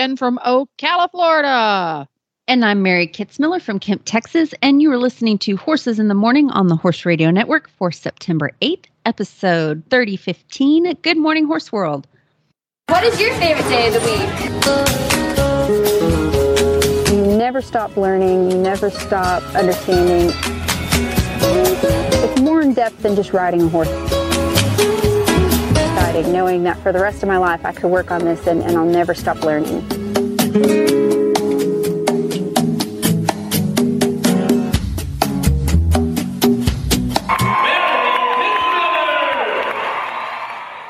Jenn from Ocala, Florida. And I'm Mary Kitzmiller from Kemp, Texas, and you are listening to Horses in the Morning on the Horse Radio Network for September 8th, episode 3015. Good morning, Horse World. What is your favorite day of the week? You never stop learning, you never stop understanding. It's more in depth than just riding a horse. Knowing that for the rest of my life I could work on this and, and I'll never stop learning.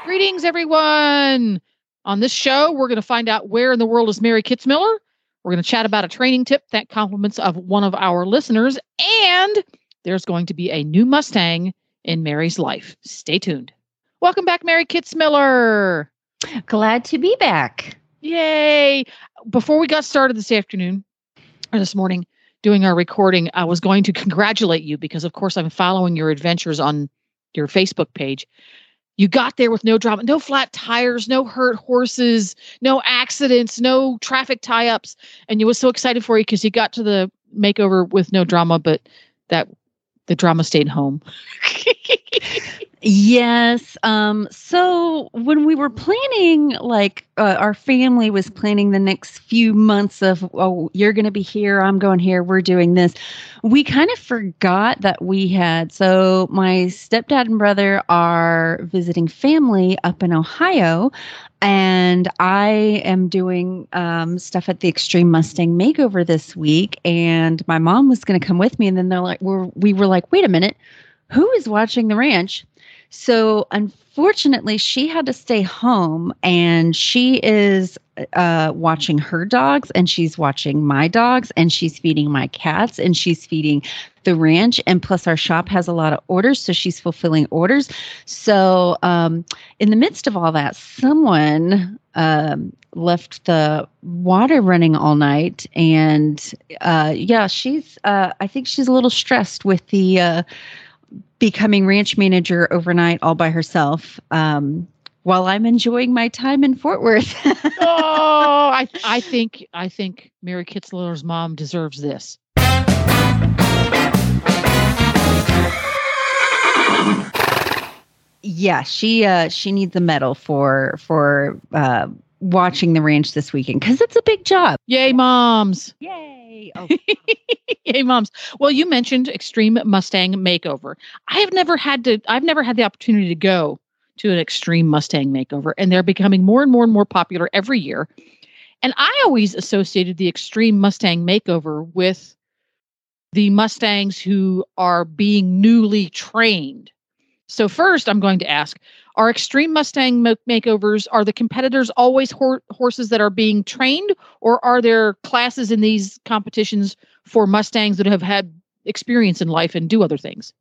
Greetings, everyone. On this show, we're going to find out where in the world is Mary Kitzmiller. We're going to chat about a training tip that compliments of one of our listeners, and there's going to be a new Mustang in Mary's life. Stay tuned. Welcome back, Mary Kitzmiller. Glad to be back. Yay. Before we got started this afternoon or this morning doing our recording, I was going to congratulate you because, of course, I'm following your adventures on your Facebook page. You got there with no drama, no flat tires, no hurt horses, no accidents, no traffic tie ups. And you was so excited for you because you got to the makeover with no drama, but that the drama stayed home. Yes. Um, so when we were planning, like uh, our family was planning the next few months of, oh, you're going to be here, I'm going here, we're doing this. We kind of forgot that we had. So my stepdad and brother are visiting family up in Ohio. And I am doing um, stuff at the Extreme Mustang Makeover this week, and my mom was going to come with me. And then they're like, we're, we were like, wait a minute, who is watching the ranch? So unfortunately, she had to stay home and she is uh, watching her dogs and she's watching my dogs and she's feeding my cats and she's feeding the ranch. And plus, our shop has a lot of orders. So she's fulfilling orders. So, um, in the midst of all that, someone um, left the water running all night. And uh, yeah, she's, uh, I think she's a little stressed with the, uh, becoming ranch manager overnight all by herself um, while I'm enjoying my time in Fort Worth. oh, I I think I think Mary Kitzmiller's mom deserves this. yeah, she uh she needs a medal for for uh watching the ranch this weekend because it's a big job. Yay, moms! Yay! Oh, Yay, moms! Well, you mentioned Extreme Mustang Makeover. I have never had to. I've never had the opportunity to go to an Extreme Mustang Makeover, and they're becoming more and more and more popular every year. And I always associated the Extreme Mustang Makeover with the Mustangs who are being newly trained. So first, I'm going to ask: Are Extreme Mustang makeovers are the competitors always hor- horses that are being trained, or are there classes in these competitions for Mustangs that have had experience in life and do other things?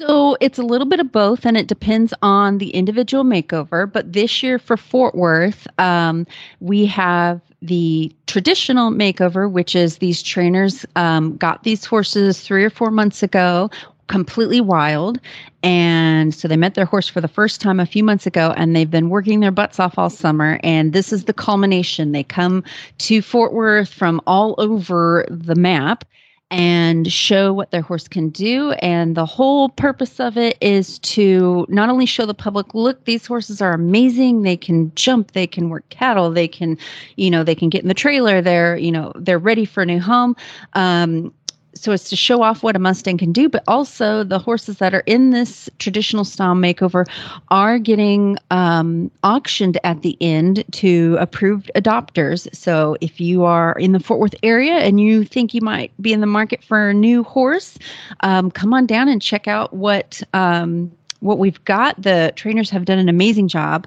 So it's a little bit of both, and it depends on the individual makeover. But this year for Fort Worth, um, we have the traditional makeover, which is these trainers um, got these horses three or four months ago, completely wild. And so they met their horse for the first time a few months ago, and they've been working their butts off all summer. And this is the culmination. They come to Fort Worth from all over the map and show what their horse can do. And the whole purpose of it is to not only show the public, look, these horses are amazing. They can jump, they can work cattle, they can, you know, they can get in the trailer. They're, you know, they're ready for a new home. Um, so it's to show off what a Mustang can do, but also the horses that are in this traditional style makeover are getting um, auctioned at the end to approved adopters. So if you are in the Fort Worth area and you think you might be in the market for a new horse, um, come on down and check out what. Um, what we've got the trainers have done an amazing job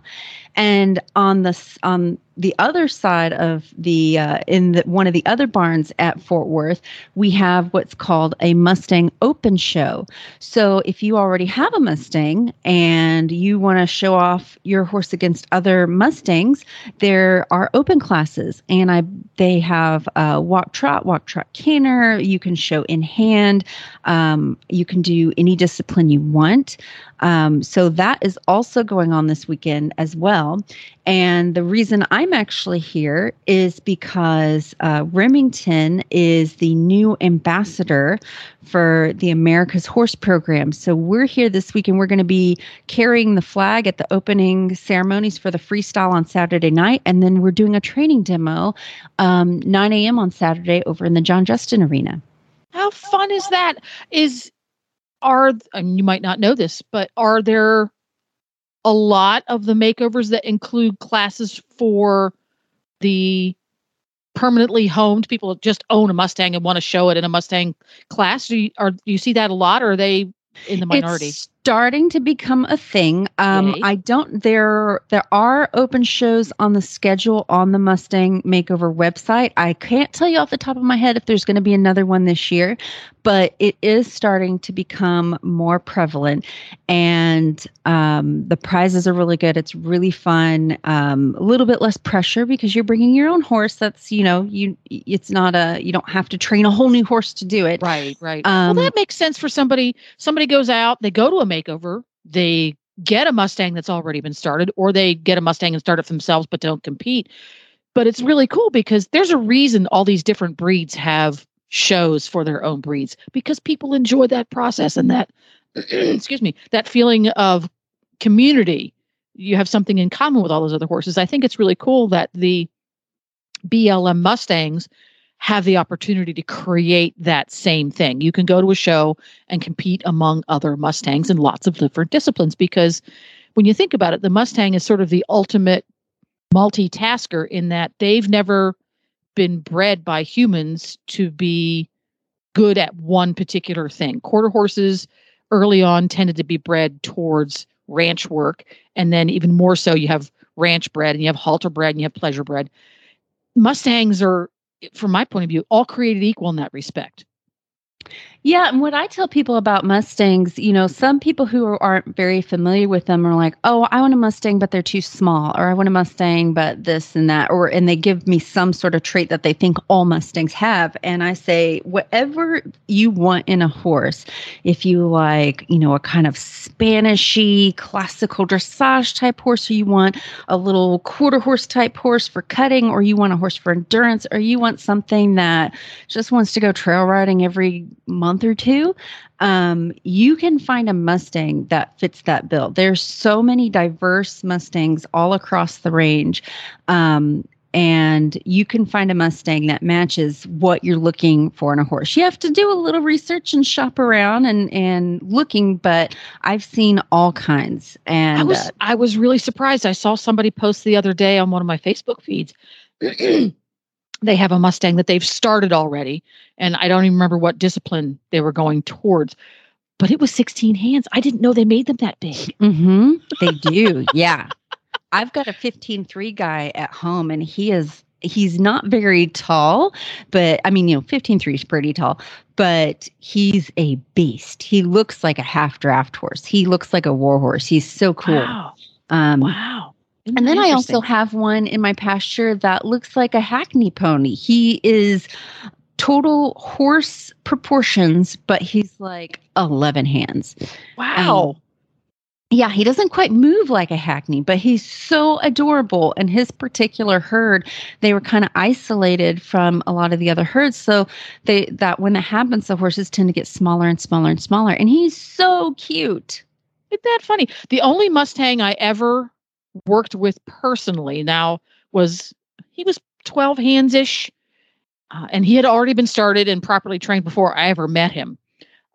and on the on the other side of the uh, in the, one of the other barns at Fort Worth, we have what's called a Mustang Open Show. So if you already have a Mustang and you want to show off your horse against other Mustangs, there are open classes, and I they have uh, walk trot, walk trot canter. You can show in hand. Um, you can do any discipline you want. Um, so that is also going on this weekend as well. And the reason I'm actually here is because uh, Remington is the new ambassador for the America's Horse Program. So we're here this week and we're going to be carrying the flag at the opening ceremonies for the freestyle on Saturday night. And then we're doing a training demo um, 9 a.m. on Saturday over in the John Justin Arena. How fun is that? Is are and you might not know this, but are there a lot of the makeovers that include classes for the permanently homed people that just own a Mustang and want to show it in a Mustang class? Do you, are, do you see that a lot, or are they in the minority? It's starting to become a thing. Um, Yay. I don't. There, there are open shows on the schedule on the Mustang Makeover website. I can't tell you off the top of my head if there's going to be another one this year, but it is starting to become more prevalent, and um, the prizes are really good. It's really fun. Um, a little bit less pressure because you're bringing your own horse. That's you know you. It's not a. You don't have to train a whole new horse to do it. Right, right. Um, well, that makes sense for somebody. Somebody goes out, they go to a makeover, they get a Mustang that's already been started, or they get a Mustang and start it themselves but don't compete. But it's really cool because there's a reason all these different breeds have shows for their own breeds because people enjoy that process and that, excuse me, that feeling of community. You have something in common with all those other horses. I think it's really cool that the BLM Mustangs have the opportunity to create that same thing. You can go to a show and compete among other Mustangs in lots of different disciplines because when you think about it, the Mustang is sort of the ultimate multitasker in that they've never been bred by humans to be good at one particular thing. Quarter horses early on tended to be bred towards ranch work, and then even more so, you have ranch bred and you have halter bred and you have pleasure bred. Mustangs are from my point of view, all created equal in that respect. Yeah, and what I tell people about Mustangs, you know, some people who aren't very familiar with them are like, "Oh, I want a Mustang, but they're too small," or "I want a Mustang, but this and that," or and they give me some sort of trait that they think all Mustangs have, and I say, whatever you want in a horse, if you like, you know, a kind of Spanishy classical dressage type horse, or you want a little quarter horse type horse for cutting, or you want a horse for endurance, or you want something that just wants to go trail riding every month or two, um, you can find a Mustang that fits that bill. There's so many diverse Mustangs all across the range. Um, and you can find a Mustang that matches what you're looking for in a horse. You have to do a little research and shop around and and looking, but I've seen all kinds. And I was uh, I was really surprised. I saw somebody post the other day on one of my Facebook feeds. they have a Mustang that they've started already, and I don't even remember what discipline they were going towards. But it was 16 hands. I didn't know they made them that big. hmm They do. yeah. I've got a 15-3 guy at home and he is he's not very tall, but I mean, you know, 15-3 is pretty tall, but he's a beast. He looks like a half draft horse. He looks like a war horse. He's so cool. Wow. Um Wow. And then I also have one in my pasture that looks like a hackney pony. He is total horse proportions, but he's like 11 hands. wow. Yeah, he doesn't quite move like a hackney, but he's so adorable. And his particular herd, they were kind of isolated from a lot of the other herds. So they that when that happens, the horses tend to get smaller and smaller and smaller. And he's so cute. Isn't that funny? The only Mustang I ever worked with personally now was he was 12 hands ish, uh, and he had already been started and properly trained before I ever met him.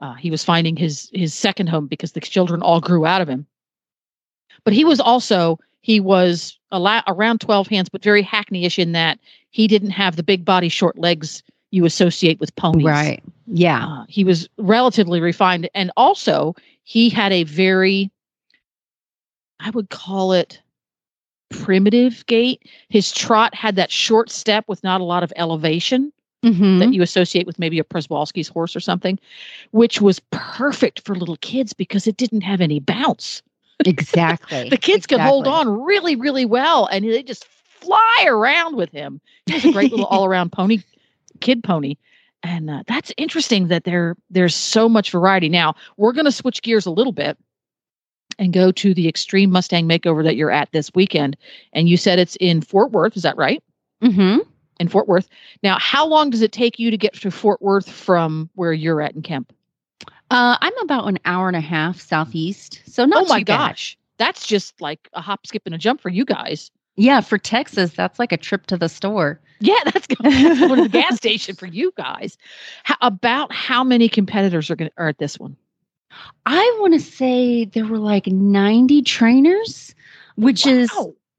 Uh, he was finding his his second home because the children all grew out of him. But he was also he was a la- around 12 hands, but very hackney-ish in that he didn't have the big body, short legs you associate with ponies. Right. Yeah. Uh, he was relatively refined, and also he had a very, I would call it primitive gait. His trot had that short step with not a lot of elevation Mhm. that you associate with maybe a Przewalski's horse or something, which was perfect for little kids because it didn't have any bounce. exactly. The kids could hold on really, really well, and they just fly around with him. He was a great little all-around pony, kid pony, and uh, that's interesting that there there's so much variety. Now we're going to switch gears a little bit and go to the Extreme Mustang Makeover that you're at this weekend, and you said it's in Fort Worth. Is that right? Mm-hmm. In Fort Worth. Now, how long does it take you to get to Fort Worth from where you're at in Kemp? Uh, I'm about an hour and a half southeast, so not oh my too bad. gosh, that's just like a hop, skip, and a jump for you guys. Yeah, for Texas, that's like a trip to the store. Yeah, that's going, that's going to the gas station for you guys. How, about how many competitors are going are at this one? I want to say there were like 90 trainers, which is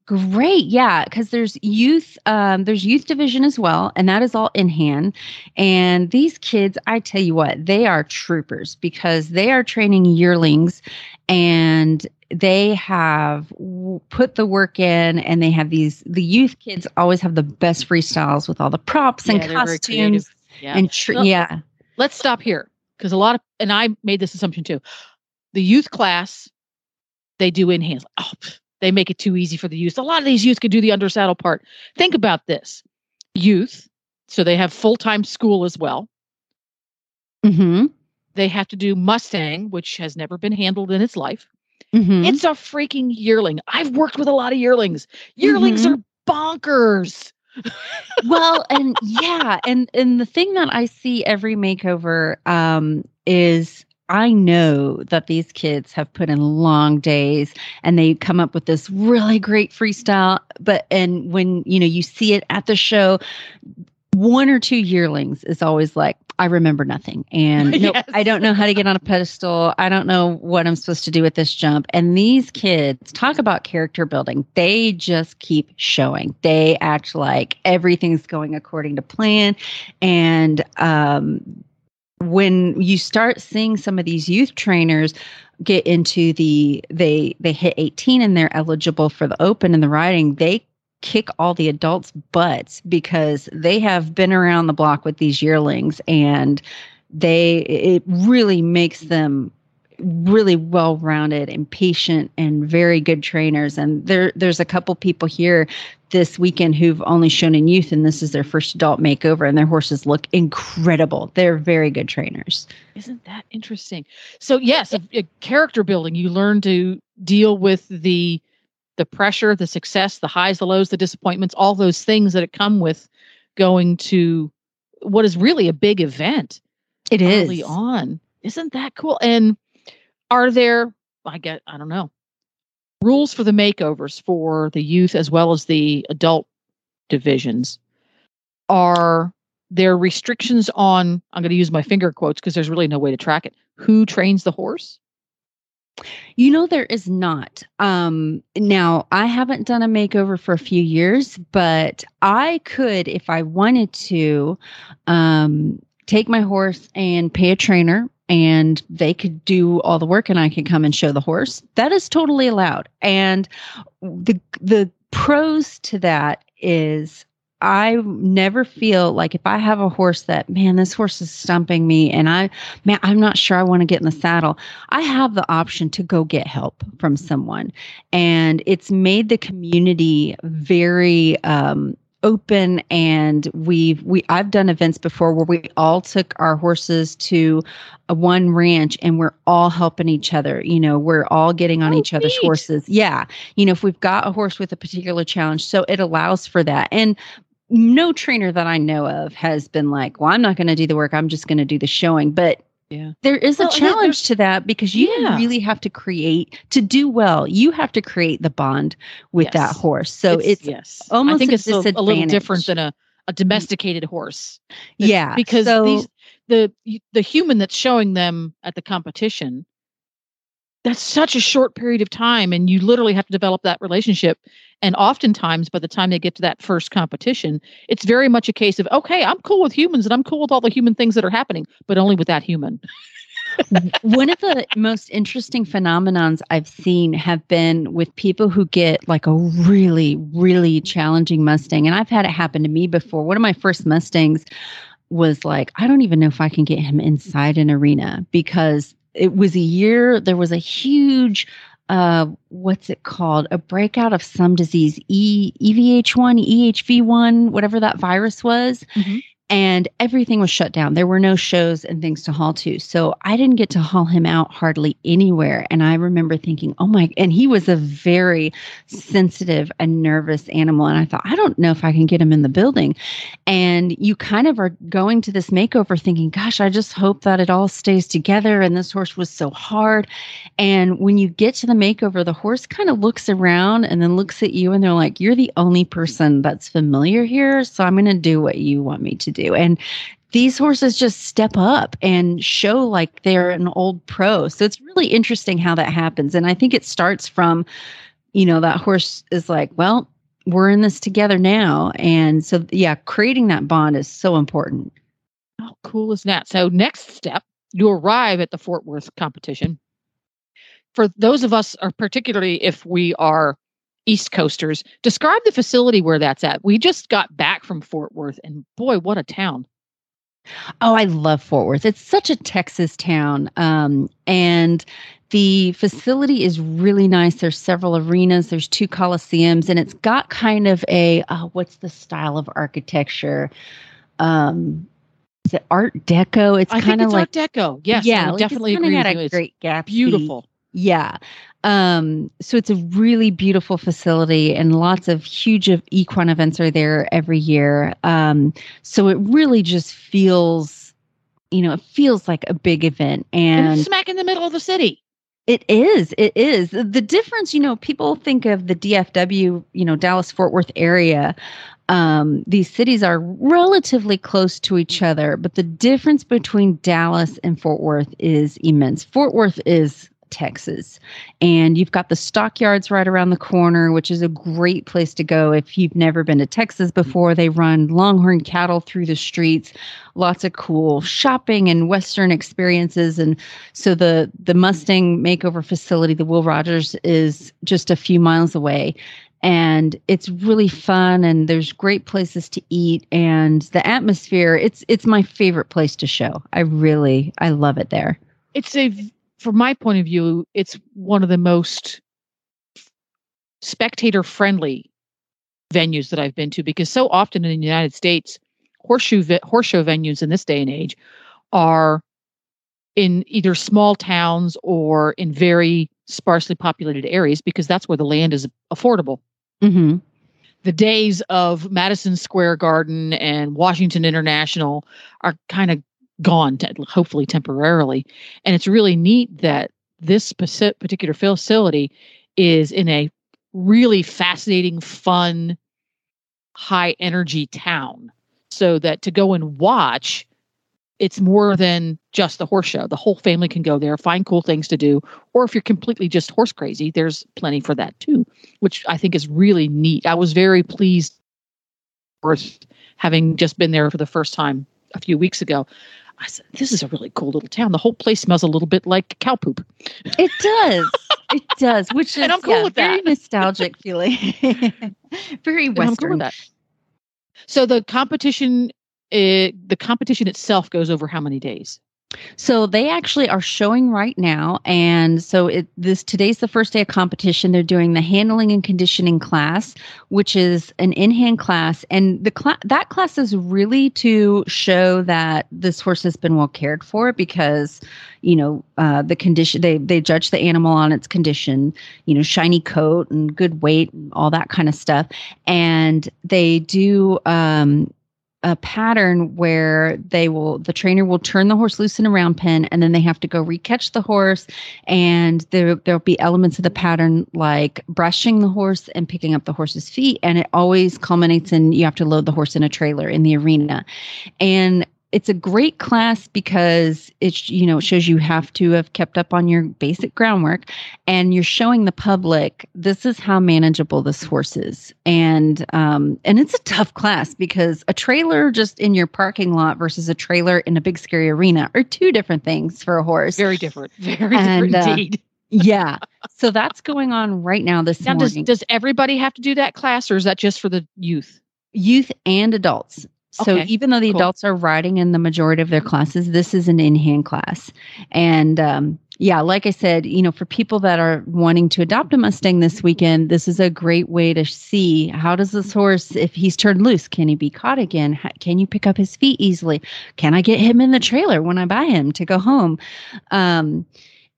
great. Yeah, because there's youth, um, there's youth division as well, and that is all in hand. And these kids, I tell you what, they are troopers because they are training yearlings, and they have w- put the work in, and they have these. The youth kids always have the best freestyles with all the props and Yeah, they're costumes. Yeah. and tr- Well, yeah. Let's stop here because a lot of and I made this assumption too. The youth class, they do in hands. Oh, they make it too easy for the youth. A lot of these youth could do the under saddle part. Think about this: youth, so they have full time school as well. Mm-hmm. They have to do Mustang, which has never been handled in its life. Mm-hmm. It's a freaking yearling. I've worked with a lot of yearlings. Yearlings Mhm. are bonkers. Well and yeah and and the thing that i see every makeover um is i know that these kids have put in long days and they come up with this really great freestyle but and when you know you see it at the show one or two yearlings is always like i remember nothing. And Yes. i don't know how to get on a pedestal. I don't know what i'm supposed to do with this jump. And these kids talk about character building. They just keep showing. They act like everything's going according to plan. And um when you start seeing some of these youth trainers get into the they they hit 18 and they're eligible for the open and the riding they kick all the adults butts because they have been around the block with these yearlings and they it really makes them really well rounded and patient and very good trainers and there there's a couple people here this weekend who've only shown in youth and this is their first adult makeover and their horses look incredible they're very good trainers Isn't that interesting? So yes, a, a character building. You learn to deal with the the pressure, the success, the highs, the lows, the disappointments, all those things that come with going to what is really a big event it is early on. Isn't that cool? And are there, I get, I don't know, rules for the makeovers for the youth as well as the adult divisions? Are there restrictions on, I'm going to use my finger quotes because there's really no way to track it. Who trains the horse? You know, there is not. Um, now, I haven't done a makeover for a few years, but I could, if I wanted to, um, take my horse and pay a trainer and they could do all the work and I could come and show the horse. That is totally allowed. And the the pros to that is I never feel like if I have a horse that man this horse is stumping me and I man I'm not sure I want to get in the saddle I have the option to go get help from someone. And it's made the community very um, open and we've we I've done events before where we all took our horses to a one ranch and we're all helping each other. You know, we're all getting on Oh, each other's neat. horses. Yeah. You know, if we've got a horse with a particular challenge, so it allows for that. And no trainer that I know of has been like, well, I'm not going to do the work. I'm just going to do the showing. But Yeah. there is Well, a challenge to that because you Yeah. really have to create to do well. You have to create the bond with that horse. So it's, yes. almost I think a it's a, a little different than a, a mm. domesticated horse. It's yeah, because so, these the the human that's showing them at the competition that's such a short period of time and you literally have to develop that relationship and oftentimes by the time they get to that first competition it's very much a case of okay i'm cool with humans and i'm cool with all the human things that are happening but only with that human One of the most interesting phenomenons I've seen have been with people who get like a really, really challenging Mustang. And I've had it happen to me before. One of my first Mustangs was like, I don't even know if I can get him inside an arena because it was a year, there was a huge uh what's it called a breakout of some disease e evh1 ehv1 whatever that virus was Mhm. And everything was shut down. There were no shows and things to haul to. So i didn't get to haul him out hardly anywhere. And i remember thinking oh my and he was a very sensitive and nervous animal. And i thought i don't know if i can get him in the building. And you kind of are going to this makeover thinking gosh i just hope that it all stays together and this horse was so hard. And when you get to the makeover, the horse kind of looks around and then looks at you and they're like, You're the only person that's familiar here. So I'm going to do what you want me to do. And these horses just step up and show like they're an old pro. So it's really interesting how that happens. And I think it starts from, you know, that horse is like, Well, we're in this together now. And so, yeah, creating that bond is so important. How cool is that? So, next step, you arrive at the Fort Worth competition. For those of us, or particularly if we are East Coasters, describe the facility where that's at. We just got back from Fort Worth, and boy, what a town! Oh, I love Fort Worth. It's such a Texas town. Um, and the facility is really nice. There's several arenas, there's two coliseums, and it's got kind of a uh, what's the style of architecture? Um, is it Art Deco? It's kind of like Art Deco. Yes, yeah, like definitely it's agree got a great Gatsby beautiful. Yeah. Um, so it's a really beautiful facility and lots of huge of equine events are there every year. Um, so it really just feels, you know, it feels like a big event And and it's smack in the middle of the city. it is, it is. The the difference, you know, people think of the DFW, you know, Dallas Fort Worth area. Um, these cities are relatively close to each other, but the difference between Dallas and Fort Worth is immense. Fort Worth is Texas. And you've got the stockyards right around the corner, which is a great place to go if you've never been to Texas mm-hmm. before. They run longhorn cattle through the streets, lots of cool shopping and western experiences. And so the the mm-hmm. Mustang makeover facility, the Will Rogers, is just a few miles away. And it's really fun and there's great places to eat and the atmosphere, it's it's my favorite place to show. I really I love it there. It's a, from my point of view, it's one of the most spectator friendly venues that I've been to because so often in the United States, horseshoe ve- horse show venues in this day and age are in either small towns or in very sparsely populated areas because that's where the land is affordable. Mm-hmm. The days of Madison Square Garden and Washington International are kind of gone, hopefully temporarily. And it's really neat that this particular facility is in a really fascinating, fun, high energy town. So that to go and watch, it's more than just the horse show. The whole family can go there, find cool things to do. Or if you're completely just horse crazy, there's plenty for that too, which I think is really neat. I was very pleased with having just been there for the first time a few weeks ago. I said, this is a really cool little town. The whole place smells a little bit like cow poop. It does. it does, which is And I'm cool yeah, with very that. nostalgic feeling. very cool western. with that. So the competition, it, the competition itself goes over how many days? So they actually are showing right now, and so it this today's the first day of competition. They're doing the handling and conditioning class, which is an in-hand class, and the cla- that class is really to show that this horse has been well cared for because, you know, uh, the condition they they judge the animal on its condition, you know, shiny coat and good weight and all that kind of stuff, and they do um, a pattern where they will the trainer will turn the horse loose in a round pen and then they have to go recatch the horse and there there'll be elements of the pattern like brushing the horse and picking up the horse's feet and it always culminates in you have to load the horse in a trailer in the arena. And it's a great class because it you know it shows you have to have kept up on your basic groundwork and you're showing the public this is how manageable this horse is and um and it's a tough class because a trailer just in your parking lot versus a trailer in a big scary arena are two different things for a horse Very different. Very And, different uh, indeed. yeah so that's going on right now this Now, does, morning does everybody have to do that class or is that just for the youth? youth and adults. So Okay, even though the cool. adults are riding in the majority of their classes, this is an in-hand class. And um, yeah, like I said, you know, for people that are wanting to adopt a Mustang this weekend, this is a great way to see how does this horse, if he's turned loose, can he be caught again? How, can you pick up his feet easily? Can I get him in the trailer when I buy him to go home? Um,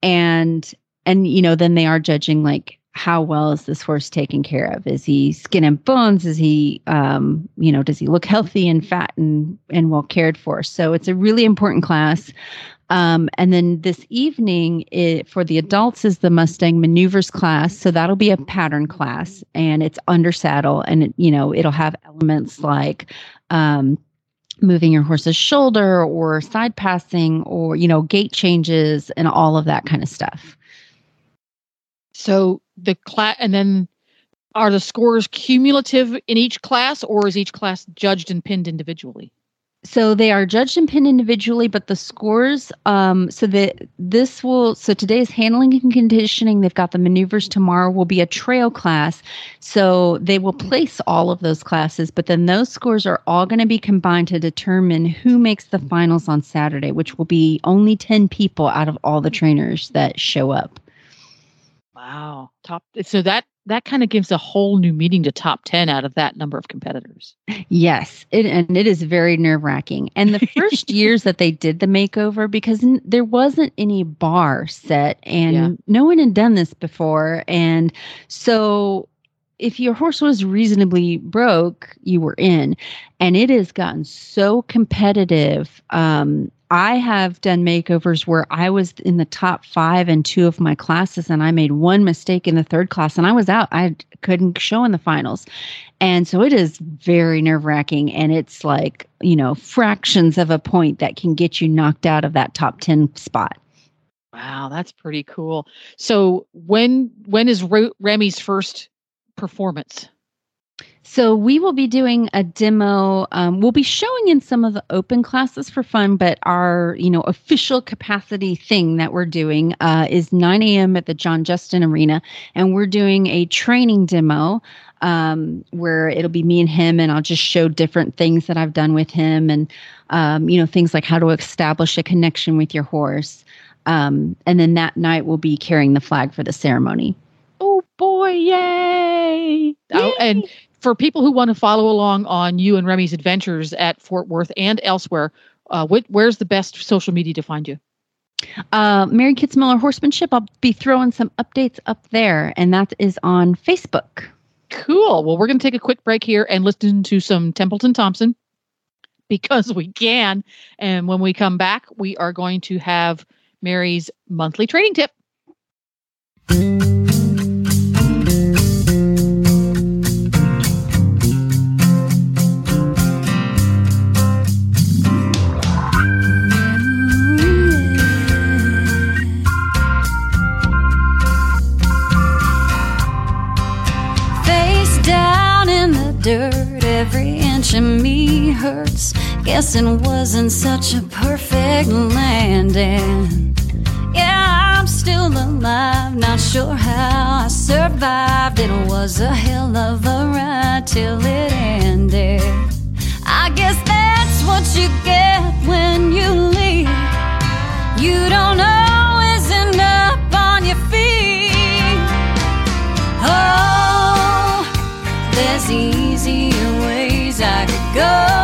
and and you know, then they are judging like how well is this horse taken care of? Is he skin and bones? Is he, um, you know, does he look healthy and fat and and well cared for? So it's a really important class. Um, and then this evening it, for the adults is the Mustang maneuvers class. So that'll be a pattern class, and it's under saddle, and it, you know it'll have elements like. Um, moving your horse's shoulder or side passing or you know gait changes and all of that kind of stuff So the class, and then are the scores cumulative in each class, or is each class judged and pinned individually? So they are judged and pinned individually, but the scores, um, so that this will, so today is handling and conditioning. They've got the maneuvers tomorrow will be a trail class. So they will place all of those classes, but then those scores are all going to be combined to determine who makes the finals on Saturday, which will be only 10 people out of all the trainers that show up. Wow, top. So that that kind of gives a whole new meaning to top ten out of that number of competitors. Yes, it, and it is very nerve wracking. And the first years that they did the makeover, because n- there wasn't any bar set and Yeah. no one had done this before. And so if your horse was reasonably broke, you were in. And it has gotten so competitive. Um, I have done makeovers where I was in the top five in two of my classes, and I made one mistake in the third class, and I was out. I couldn't show in the finals. And so it is very nerve wracking. And it's like, you know, fractions of a point that can get you knocked out of that top 10 spot. Wow, that's pretty cool. So when when is Remy's first performance? So we will be doing a demo. Um, we'll be showing in some of the open classes for fun, but our you know official capacity thing that we're doing uh, is 9 a.m. at the John Justin Arena, and we're doing a training demo um, where it'll be me and him, and I'll just show different things that I've done with him, and um, you know things like how to establish a connection with your horse. Um, and then that night we'll be carrying the flag for the ceremony. Oh boy, yay! Oh, and for people who want to follow along on you and Remy's adventures at Fort Worth and elsewhere, uh, wh- where's the best social media to find you? uh, Mary Kitzmiller Horsemanship. I'll be throwing some updates up there, and that is on Facebook. Cool. Well, we're going to take a quick break here and listen to some Templeton Thompson because we can. And when we come back, we are going to have Mary's monthly training tip. Hurts. Guessing wasn't such a perfect landing. Yeah, I'm still alive, not sure how I survived. It was a hell of a ride till it ended. I guess that's what you get when you leave. You don't always end up on your feet. Oh, there's easier ways I could go.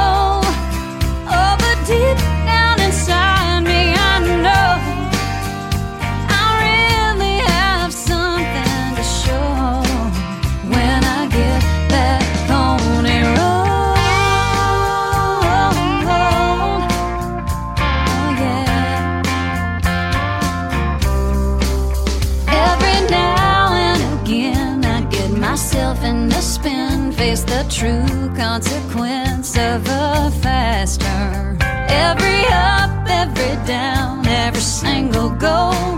down every single goal.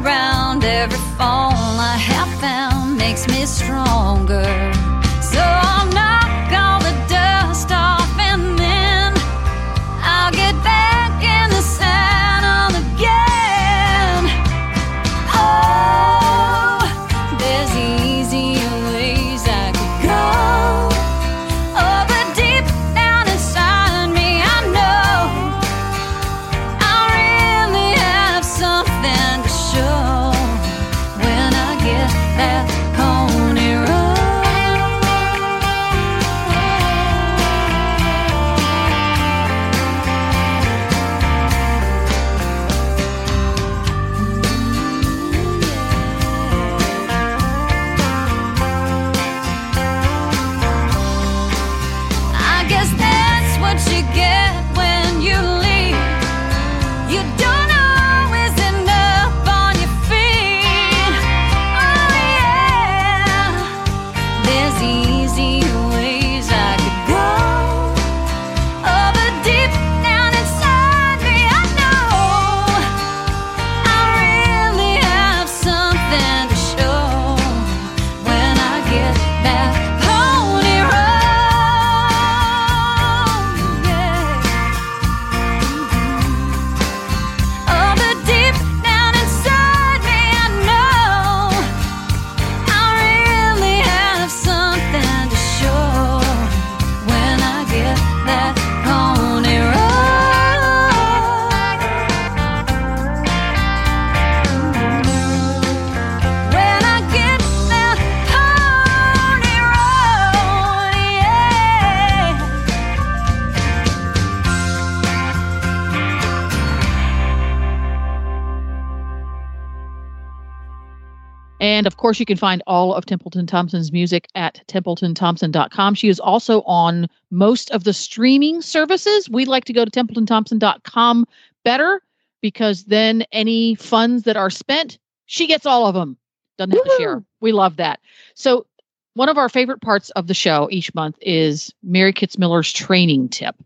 Course, you can find all of Templeton Thompson's music at templetonthompson.com. She is also on most of the streaming services. We like to go to templetonthompson.com better because then any funds that are spent, she gets all of them. Doesn't have to share. We love that. So, one of our favorite parts of the show each month is Mary Kitzmiller's training tip.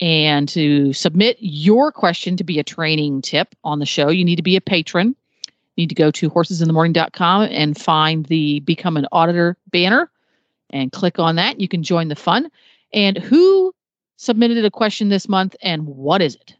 And to submit your question to be a training tip on the show, you need to be a patron need to go to horsesinthemorning.com and find the become an auditor banner and click on that. You can join the fun. And who submitted a question this month and what is it?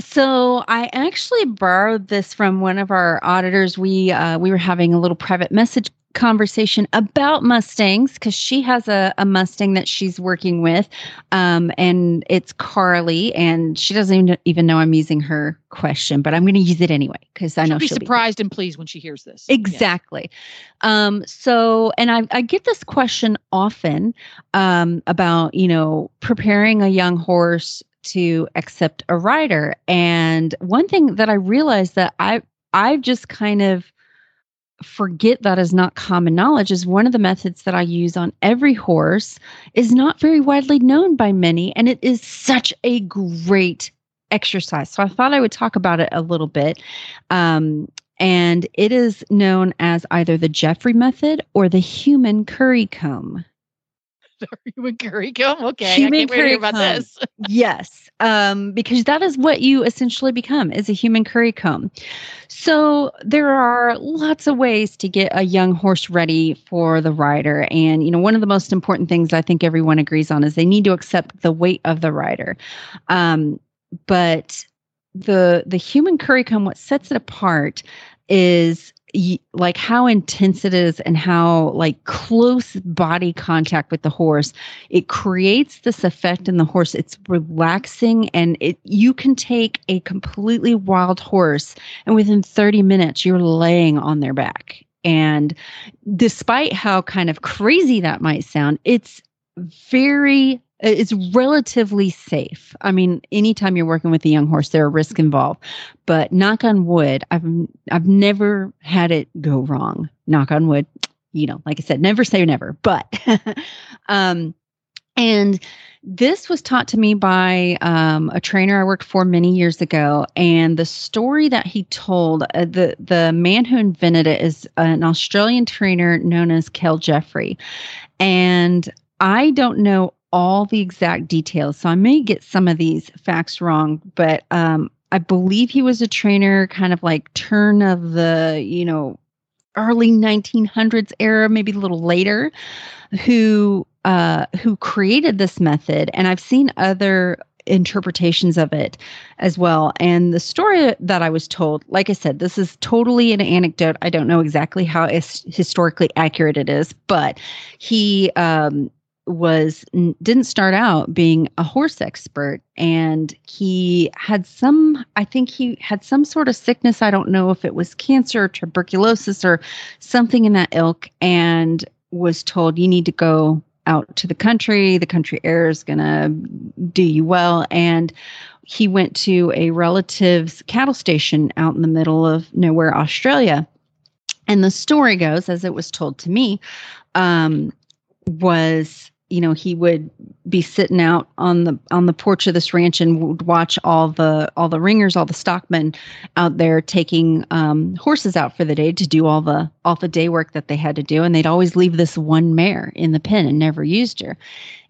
So I actually borrowed this from one of our auditors. We uh, we were having a little private message conversation about Mustangs because she has a, a Mustang that she's working with, um, and it's Carly, and she doesn't even, even know I'm using her question, but I'm going to use it anyway because I know she'll be she'll surprised and pleased when she hears this. Yeah. Exactly. Um, so, and I, I get this question often um, about, you know, preparing a young horse to accept a rider. And one thing that I realized that I, I've just kind of forget that is not common knowledge is one of the methods that I use on every horse is not very widely known by many. And it is such a great exercise. So I thought I would talk about it a little bit. Um, and it is known as either the Jeffrey method or the human curry comb. Human curry comb. Okay. Human I can't wait to hear curry about comb. this. yes, um, because that is what you essentially become is a human curry comb. So there are lots of ways to get a young horse ready for the rider, and you know one of the most important things I think everyone agrees on is they need to accept the weight of the rider. Um, but the the human curry comb, what sets it apart is like how intense it is and how like close body contact with the horse it creates this effect in the horse. It's relaxing and it you can take a completely wild horse and within 30 minutes you're laying on their back. And despite how kind of crazy that might sound it's very it's relatively safe. I mean, anytime you're working with a young horse, there are risks involved. But knock on wood, I've I've never had it go wrong. Knock on wood. You know, like I said, never say never. But um and this was taught to me by um, a trainer I worked for many years ago, and the story that he told, uh, the the man who invented it is an Australian trainer known as Kel Jeffrey, and I don't know all the exact details, so I may get some of these facts wrong, but um, I believe he was a trainer, kind of like turn of the you know early 1900s era, maybe a little later, who uh, who created this method, and I've seen other interpretations of it as well. And the story that I was told, like I said, this is totally an anecdote. I don't know exactly how is historically accurate it is, but he um, was didn't start out being a horse expert and he had some i think he had some sort of sickness. I don't know if it was cancer or tuberculosis or something in that ilk and was told you need to go out to the country. The country air is going to do you well. And he went to a relative's cattle station out in the middle of nowhere australia. And the story goes as it was told to me um, was you know he would be sitting out on the on the porch of this ranch and would watch all the all the ringers all the stockmen out there taking um, horses out for the day to do all the all the day work that they had to do. And they'd always leave this one mare in the pen and never used her.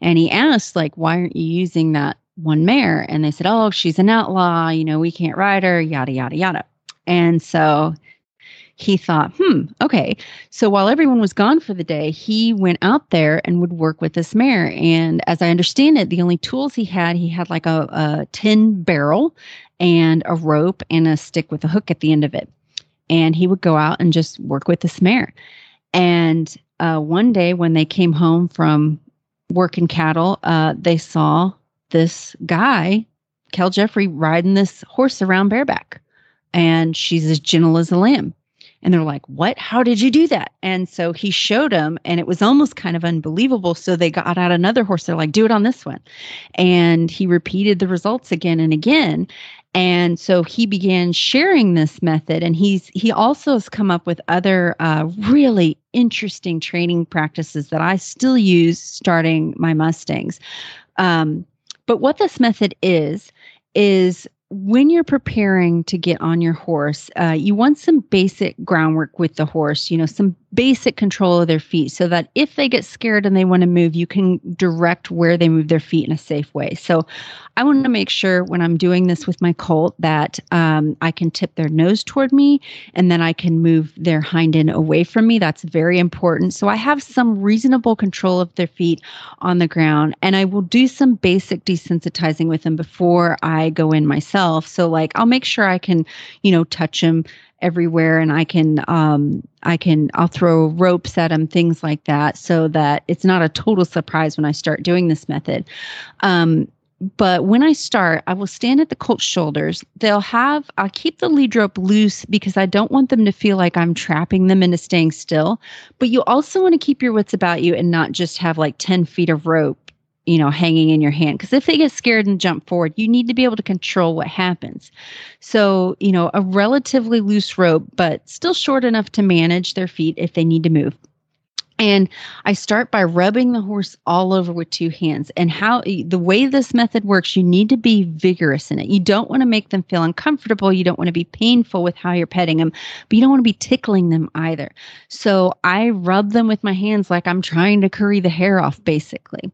And he asked like why aren't you using that one mare? And they said oh she's an outlaw. You know we can't ride her. Yada yada yada. And so he thought, hmm, okay. So while everyone was gone for the day, he went out there and would work with this mare. And as I understand it, the only tools he had, he had like a, a tin barrel and a rope and a stick with a hook at the end of it. And he would go out and just work with this mare. And uh, one day when they came home from working cattle, uh, they saw this guy, Kell Jeffery, riding this horse around bareback. And she's as gentle as a lamb. And they're like, What? How did you do that? And so he showed them, and it was almost kind of unbelievable. So they got out another horse. They're like, Do it on this one. And he repeated the results again and again. And so he began sharing this method, and he's he also has come up with other uh, really interesting training practices that I still use starting my Mustangs. Um, but what this method is is when you're preparing to get on your horse, uh, you want some basic groundwork with the horse, you know, some basic control of their feet so that if they get scared and they want to move, you can direct where they move their feet in a safe way. So I want to make sure when I'm doing this with my colt that um, I can tip their nose toward me and then I can move their hind end away from me. That's very important. So I have some reasonable control of their feet on the ground and I will do some basic desensitizing with them before I go in myself. So like I'll make sure I can, you know, touch them everywhere and I can um I can I'll throw ropes at them things like that so that it's not a total surprise when I start doing this method. Um but when I start, I will stand at the colt's shoulders. They'll have, I'll keep the lead rope loose because I don't want them to feel like I'm trapping them into staying still. But you also want to keep your wits about you and not just have like 10 feet of rope you know, hanging in your hand. Because if they get scared and jump forward, you need to be able to control what happens. So, you know, a relatively loose rope, but still short enough to manage their feet if they need to move. And I start by rubbing the horse all over with two hands. And how the way this method works, you need to be vigorous in it. You don't want to make them feel uncomfortable. You don't want to be painful with how you're petting them, but you don't want to be tickling them either. So I rub them with my hands like I'm trying to curry the hair off, basically.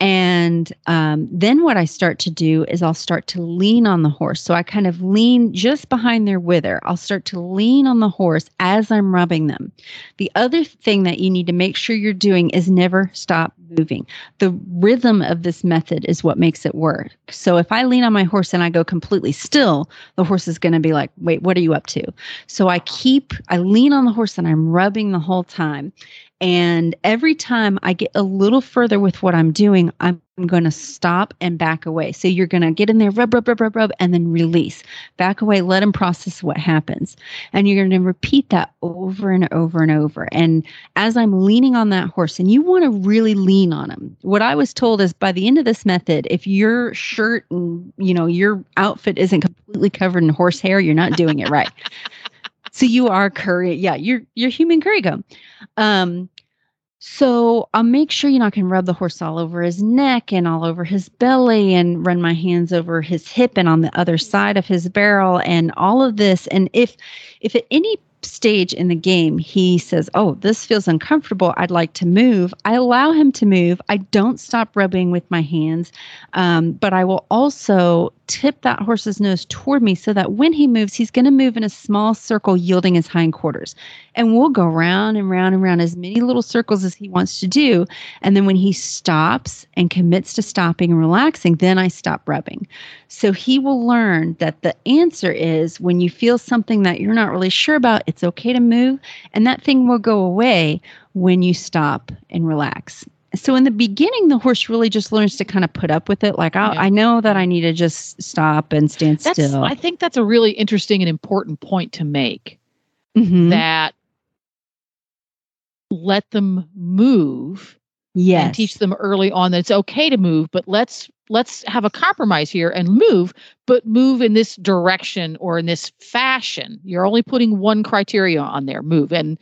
And um, then what I start to do is I'll start to lean on the horse. So I kind of lean just behind their wither. I'll start to lean on the horse as I'm rubbing them. The other thing that you need to make sure you're doing is never stop moving. The rhythm of this method is what makes it work. So if I lean on my horse and I go completely still, the horse is going to be like, wait, what are you up to? So I keep, I lean on the horse and I'm rubbing the whole time. And every time I get a little further with what I'm doing, I'm going to stop and back away. So you're going to get in there, rub, rub, rub, rub, rub, and then release. Back away, let them process what happens. And you're going to repeat that over and over and over. And as I'm leaning on that horse, and you want to really lean on them. What I was told is by the end of this method, if your shirt and, you know, your outfit isn't completely covered in horsehair, you're not doing it right. So you are curry. Yeah, you're you're human curry comb. Um, so I'll make sure you know I can rub the horse all over his neck and all over his belly and run my hands over his hip and on the other side of his barrel and all of this. And if if at any stage in the game he says, Oh, this feels uncomfortable, I'd like to move, I allow him to move. I don't stop rubbing with my hands, um, but I will also tip that horse's nose toward me so that when he moves, he's going to move in a small circle, yielding his hindquarters. And we'll go round and round and round as many little circles as he wants to do. And then when he stops and commits to stopping and relaxing, then I stop rubbing. So he will learn that the answer is when you feel something that you're not really sure about, it's okay to move. And that thing will go away when you stop and relax so in the beginning the horse really just learns to kind of put up with it like I, Yeah. I know that i need to just stop and stand That's still I think that's a really interesting and important point to make. Mhm. That let them move yes and teach them early on that it's okay to move, but let's let's have a compromise here and move, but move in this direction or in this fashion. You're only putting one criteria on there, move. And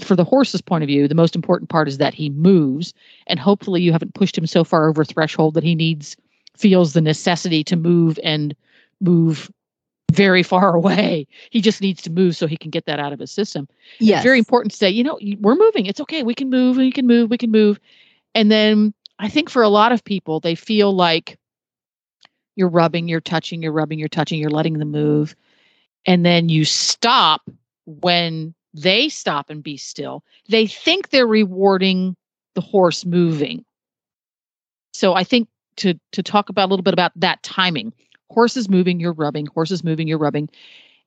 for the horse's point of view, the most important part is that he moves. And hopefully you haven't pushed him so far over threshold that he needs feels the necessity to move and move very far away. He just needs to move so he can get that out of his system yes it's very important to say, you know, we're moving. It's okay. We can move. We can move. We can move. And then I think for a lot of people, they feel like you're rubbing, you're touching, you're rubbing, you're touching, you're letting them move. And then you stop when they stop and be still. They think they're rewarding the horse moving. So I think to to talk about a little bit about that timing. Horse is moving, you're rubbing, horse is moving, you're rubbing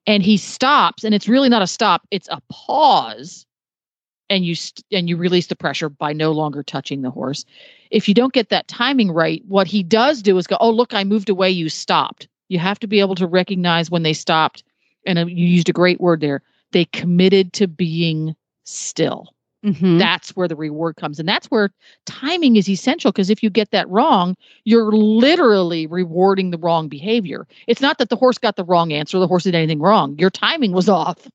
and he stops and it's really not a stop it's a pause and you st- and you release the pressure by no longer touching the horse if you don't get that timing right what he does do is go oh look i moved away you stopped you have to be able to recognize when they stopped and uh, you used a great word there they committed to being still. Mhm. that's where the reward comes and that's where timing is essential because if you get that wrong you're literally rewarding the wrong behavior. It's not that the horse got the wrong answer the horse did anything wrong. Your timing was off.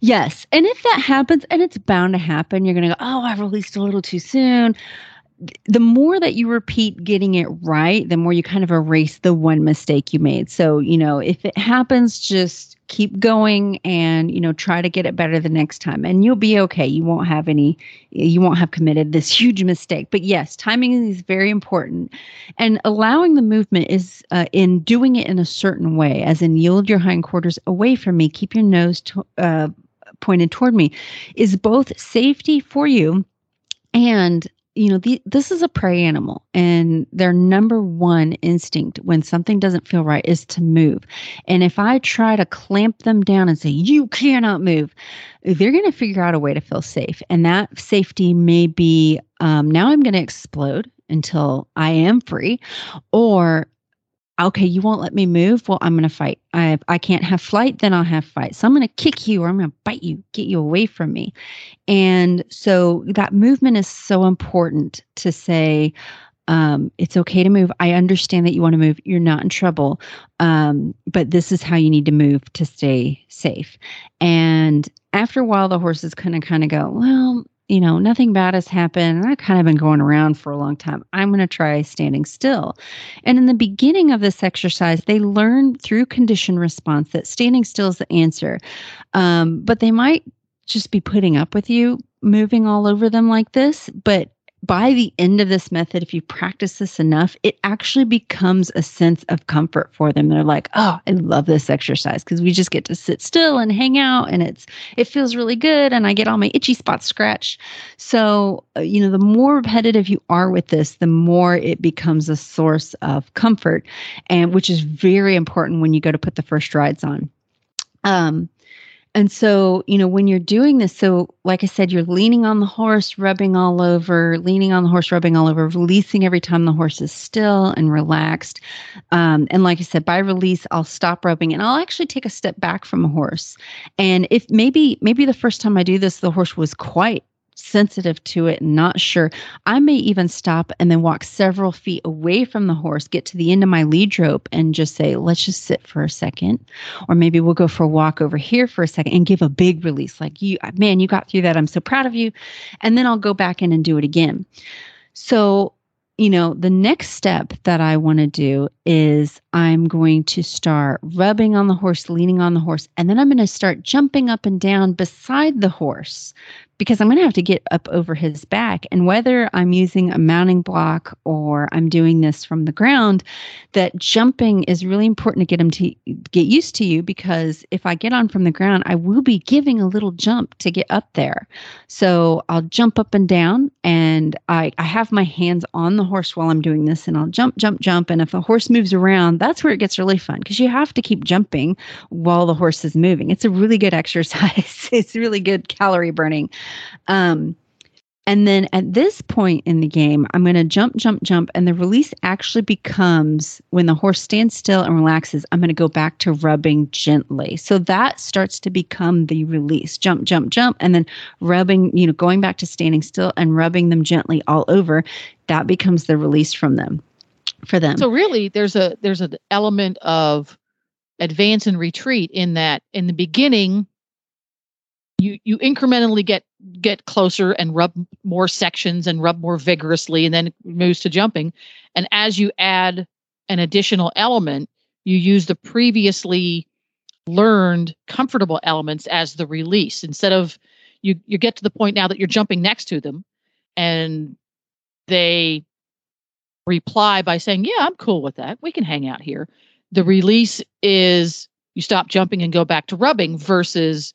Yes and if that happens and it's bound to happen you're going to go oh i released a little too soon the more that you repeat getting it right, the more you kind of erase the one mistake you made. So, you know, if it happens, just keep going and, you know, try to get it better the next time and you'll be okay. You won't have any, you won't have committed this huge mistake. But yes, timing is very important. And allowing the movement is uh, in doing it in a certain way, as in yield your hindquarters away from me, keep your nose to, uh, pointed toward me, is both safety for you and you know the, this is a prey animal and their number one instinct when something doesn't feel right is to move. And if i try to clamp them down and say you cannot move they're going to figure out a way to feel safe. And that safety may be um, now i'm going to explode until i am free or okay you won't let me move? Well i'm going to fight. I i can't have flight then i'll have fight. So i'm going to kick you or i'm going to bite you get you away from me. And so that movement is so important to say um, it's okay to move. I understand that you want to move. You're not in trouble. Um, but this is how you need to move to stay safe. And after a while the horses kind of kind of go well you know, nothing bad has happened. And I've kind of been going around for a long time. I'm going to try standing still. And in the beginning of this exercise, they learn through condition response that standing still is the answer. Um, but they might just be putting up with you moving all over them like this. But by the end of this method, if you practice this enough, it actually becomes a sense of comfort for them. They're like, "Oh, I love this exercise because we just get to sit still and hang out, and it's it feels really good, and I get all my itchy spots scratched." So, uh, you know, the more repetitive you are with this, the more it becomes a source of comfort, and which is very important when you go to put the first rides on. Um, and so, you know, when you're doing this, so like I said, you're leaning on the horse, rubbing all over, leaning on the horse, rubbing all over, releasing every time the horse is still and relaxed. Um, and like I said, by release, I'll stop rubbing and I'll actually take a step back from a horse. And if maybe, maybe the first time I do this, the horse was quite sensitive to it and not sure, I may even stop and then walk several feet away from the horse, get to the end of my lead rope and just say, let's just sit for a second. Or maybe we'll go for a walk over here for a second and give a big release like, you, man, you got through that. I'm so proud of you. And then I'll go back in and do it again. So, you know, the next step that I want to do is I'm going to start rubbing on the horse, leaning on the horse, and then I'm going to start jumping up and down beside the horse because I'm going to have to get up over his back. And whether I'm using a mounting block or I'm doing this from the ground, that jumping is really important to get him to get used to you because if I get on from the ground, I will be giving a little jump to get up there. So I'll jump up and down and I, I have my hands on the horse while I'm doing this and I'll jump, jump, jump. And if the horse moves around, that's where it gets really fun because you have to keep jumping while the horse is moving. It's a really good exercise. it's really good calorie burning. Um, and then at this point in the game, I'm going to jump, jump, jump. And the release actually becomes when the horse stands still and relaxes, I'm going to go back to rubbing gently. So that starts to become the release jump, jump, jump. And then rubbing, you know, going back to standing still and rubbing them gently all over. That becomes the release from them for them. So really there's a there's an element of advance and retreat in that in the beginning you you incrementally get get closer and rub more sections and rub more vigorously and then it moves to jumping. And as you add an additional element you use the previously learned comfortable elements as the release. Instead of you you get to the point now that you're jumping next to them and they reply by saying yeah i'm cool with that. We can hang out here. The release is you stop jumping and go back to rubbing versus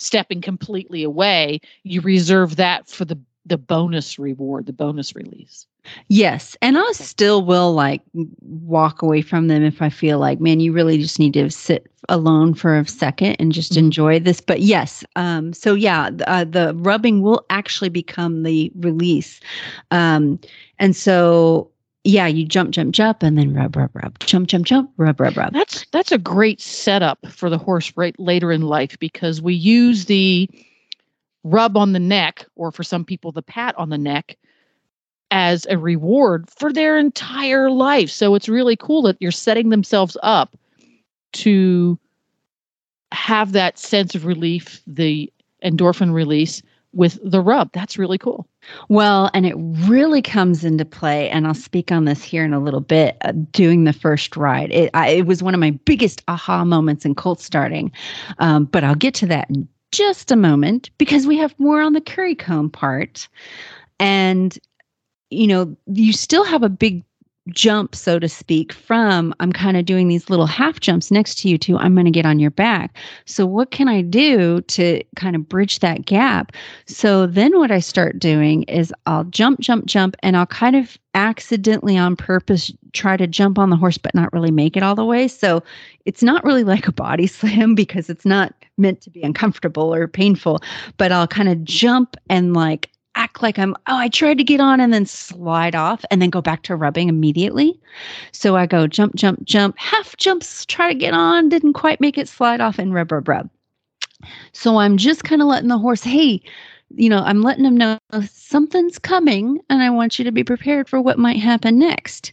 stepping completely away, you reserve that for the the bonus reward, the bonus release. Yes. And I still will like walk away from them if I feel like, man, you really just need to sit alone for a second and just mm-hmm. enjoy this. But yes. Um, so yeah, uh, the rubbing will actually become the release. Um, and so yeah, you jump, jump, jump, and then rub, rub, rub, jump, jump, jump, rub, rub, rub. That's that's a great setup for the horse right later in life because we use the rub on the neck, or for some people, the pat on the neck, as a reward for their entire life. So it's really cool that you're setting themselves up to have that sense of relief, the endorphin release with the rub. That's really cool. Well, and it really comes into play, and I'll speak on this here in a little bit. Uh, doing the first ride, it, I, it was one of my biggest aha moments in colt starting, um, but I'll get to that in just a moment because we have more on the curry comb part, and you know you still have a big jump, so to speak, from I'm kind of doing these little half jumps next to you to I'm going to get on your back. So, what can I do to kind of bridge that gap? So, then what I start doing is I'll jump, jump, jump, and I'll kind of accidentally on purpose try to jump on the horse, but not really make it all the way. So, it's not really like a body slam because it's not meant to be uncomfortable or painful, but I'll kind of jump and like act like I'm, oh, I tried to get on and then slide off and then go back to rubbing immediately. So I go jump, jump, jump, half jumps, try to get on, didn't quite make it, slide off and rub, rub, rub. So I'm just kind of letting the horse, hey, you know, I'm letting him know something's coming and I want you to be prepared for what might happen next.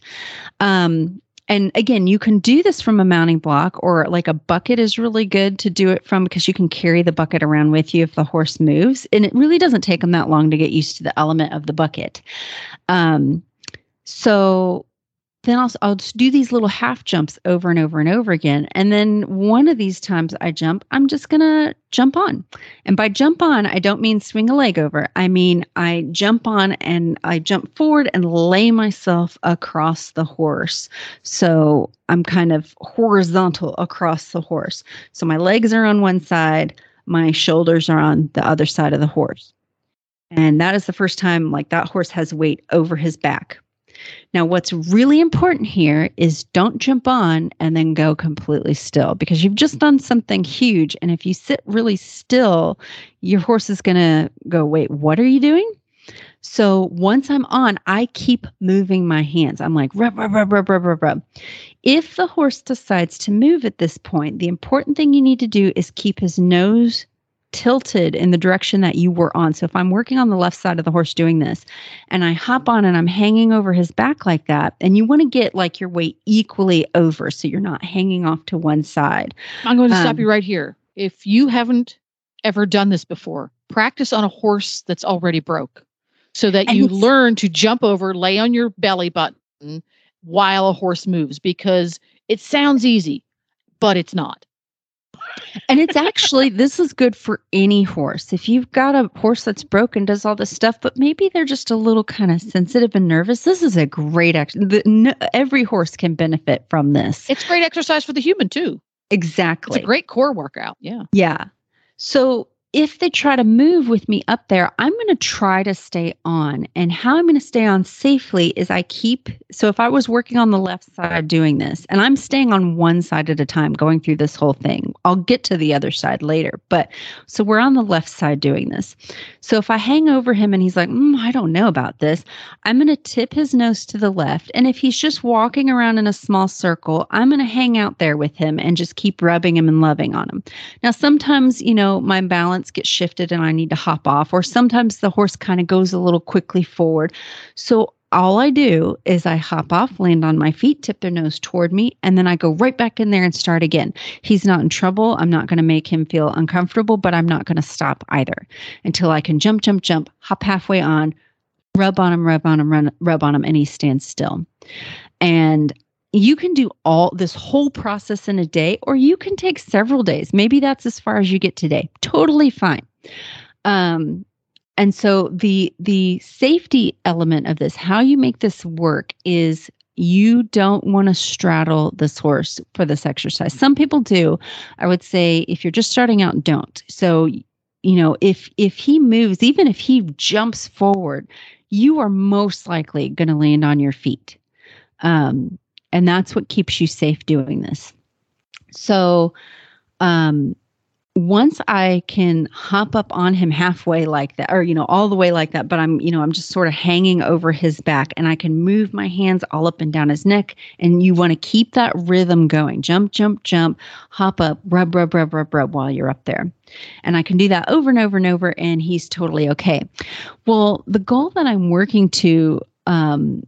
Um, and again, you can do this from a mounting block or like a bucket is really good to do it from because you can carry the bucket around with you if the horse moves. And it really doesn't take them that long to get used to the element of the bucket. Um, so then I'll, I'll do these little half jumps over and over and over again. And then one of these times I jump, I'm just going to jump on. And by jump on, I don't mean swing a leg over. I mean, I jump on and I jump forward and lay myself across the horse. So I'm kind of horizontal across the horse. So my legs are on one side, my shoulders are on the other side of the horse. And that is the first time like that horse has weight over his back now, what's really important here is don't jump on and then go completely still because you've just done something huge. And if you sit really still, your horse is going to go, Wait, what are you doing? So once I'm on, I keep moving my hands. I'm like, rub, rub, rub, rub, rub, rub, rub. If the horse decides to move at this point, the important thing you need to do is keep his nose tilted in the direction that you were on. So if I'm working on the left side of the horse doing this and I hop on and I'm hanging over his back like that, and you want to get like your weight equally over so you're not hanging off to one side. I'm going to um, stop you right here. If you haven't ever done this before, practice on a horse that's already broke so that you learn to jump over, lay on your belly button while a horse moves because it sounds easy, but it's not. And it's actually this is good for any horse. If you've got a horse that's broken, does all this stuff, but maybe they're just a little kind of sensitive and nervous. This is a great ex- the, n- every horse can benefit from this. It's great exercise for the human too. Exactly. It's a great core workout. Yeah. Yeah. So if they try to move with me up there, I'm going to try to stay on. And how I'm going to stay on safely is I keep, so if I was working on the left side doing this, and I'm staying on one side at a time going through this whole thing, I'll get to the other side later. But so we're on the left side doing this. So if I hang over him and he's like, mm, I don't know about this, I'm going to tip his nose to the left. And if he's just walking around in a small circle, I'm going to hang out there with him and just keep rubbing him and loving on him. Now, sometimes, you know, my balance gets shifted and I need to hop off, or sometimes the horse kind of goes a little quickly forward. So all I do is I hop off, land on my feet, tip their nose toward me, and then I go right back in there and start again. He's not in trouble. I'm not going to make him feel uncomfortable, but I'm not going to stop either until I can jump, jump, jump, hop halfway on, rub on him, rub on him, run, rub on him, and he stands still. And you can do all this whole process in a day, or you can take several days. Maybe that's as far as you get today. Totally fine. Um, and so the the safety element of this, how you make this work, is you don't want to straddle this horse for this exercise. Some people do. I would say if you're just starting out, don't. So you know if if he moves, even if he jumps forward, you are most likely going to land on your feet. Um, and that's what keeps you safe doing this. So, um, once I can hop up on him halfway like that, or, you know, all the way like that, but I'm, you know, I'm just sort of hanging over his back and I can move my hands all up and down his neck. And you want to keep that rhythm going jump, jump, jump, hop up, rub, rub, rub, rub, rub while you're up there. And I can do that over and over and over, and he's totally okay. Well, the goal that I'm working to, um,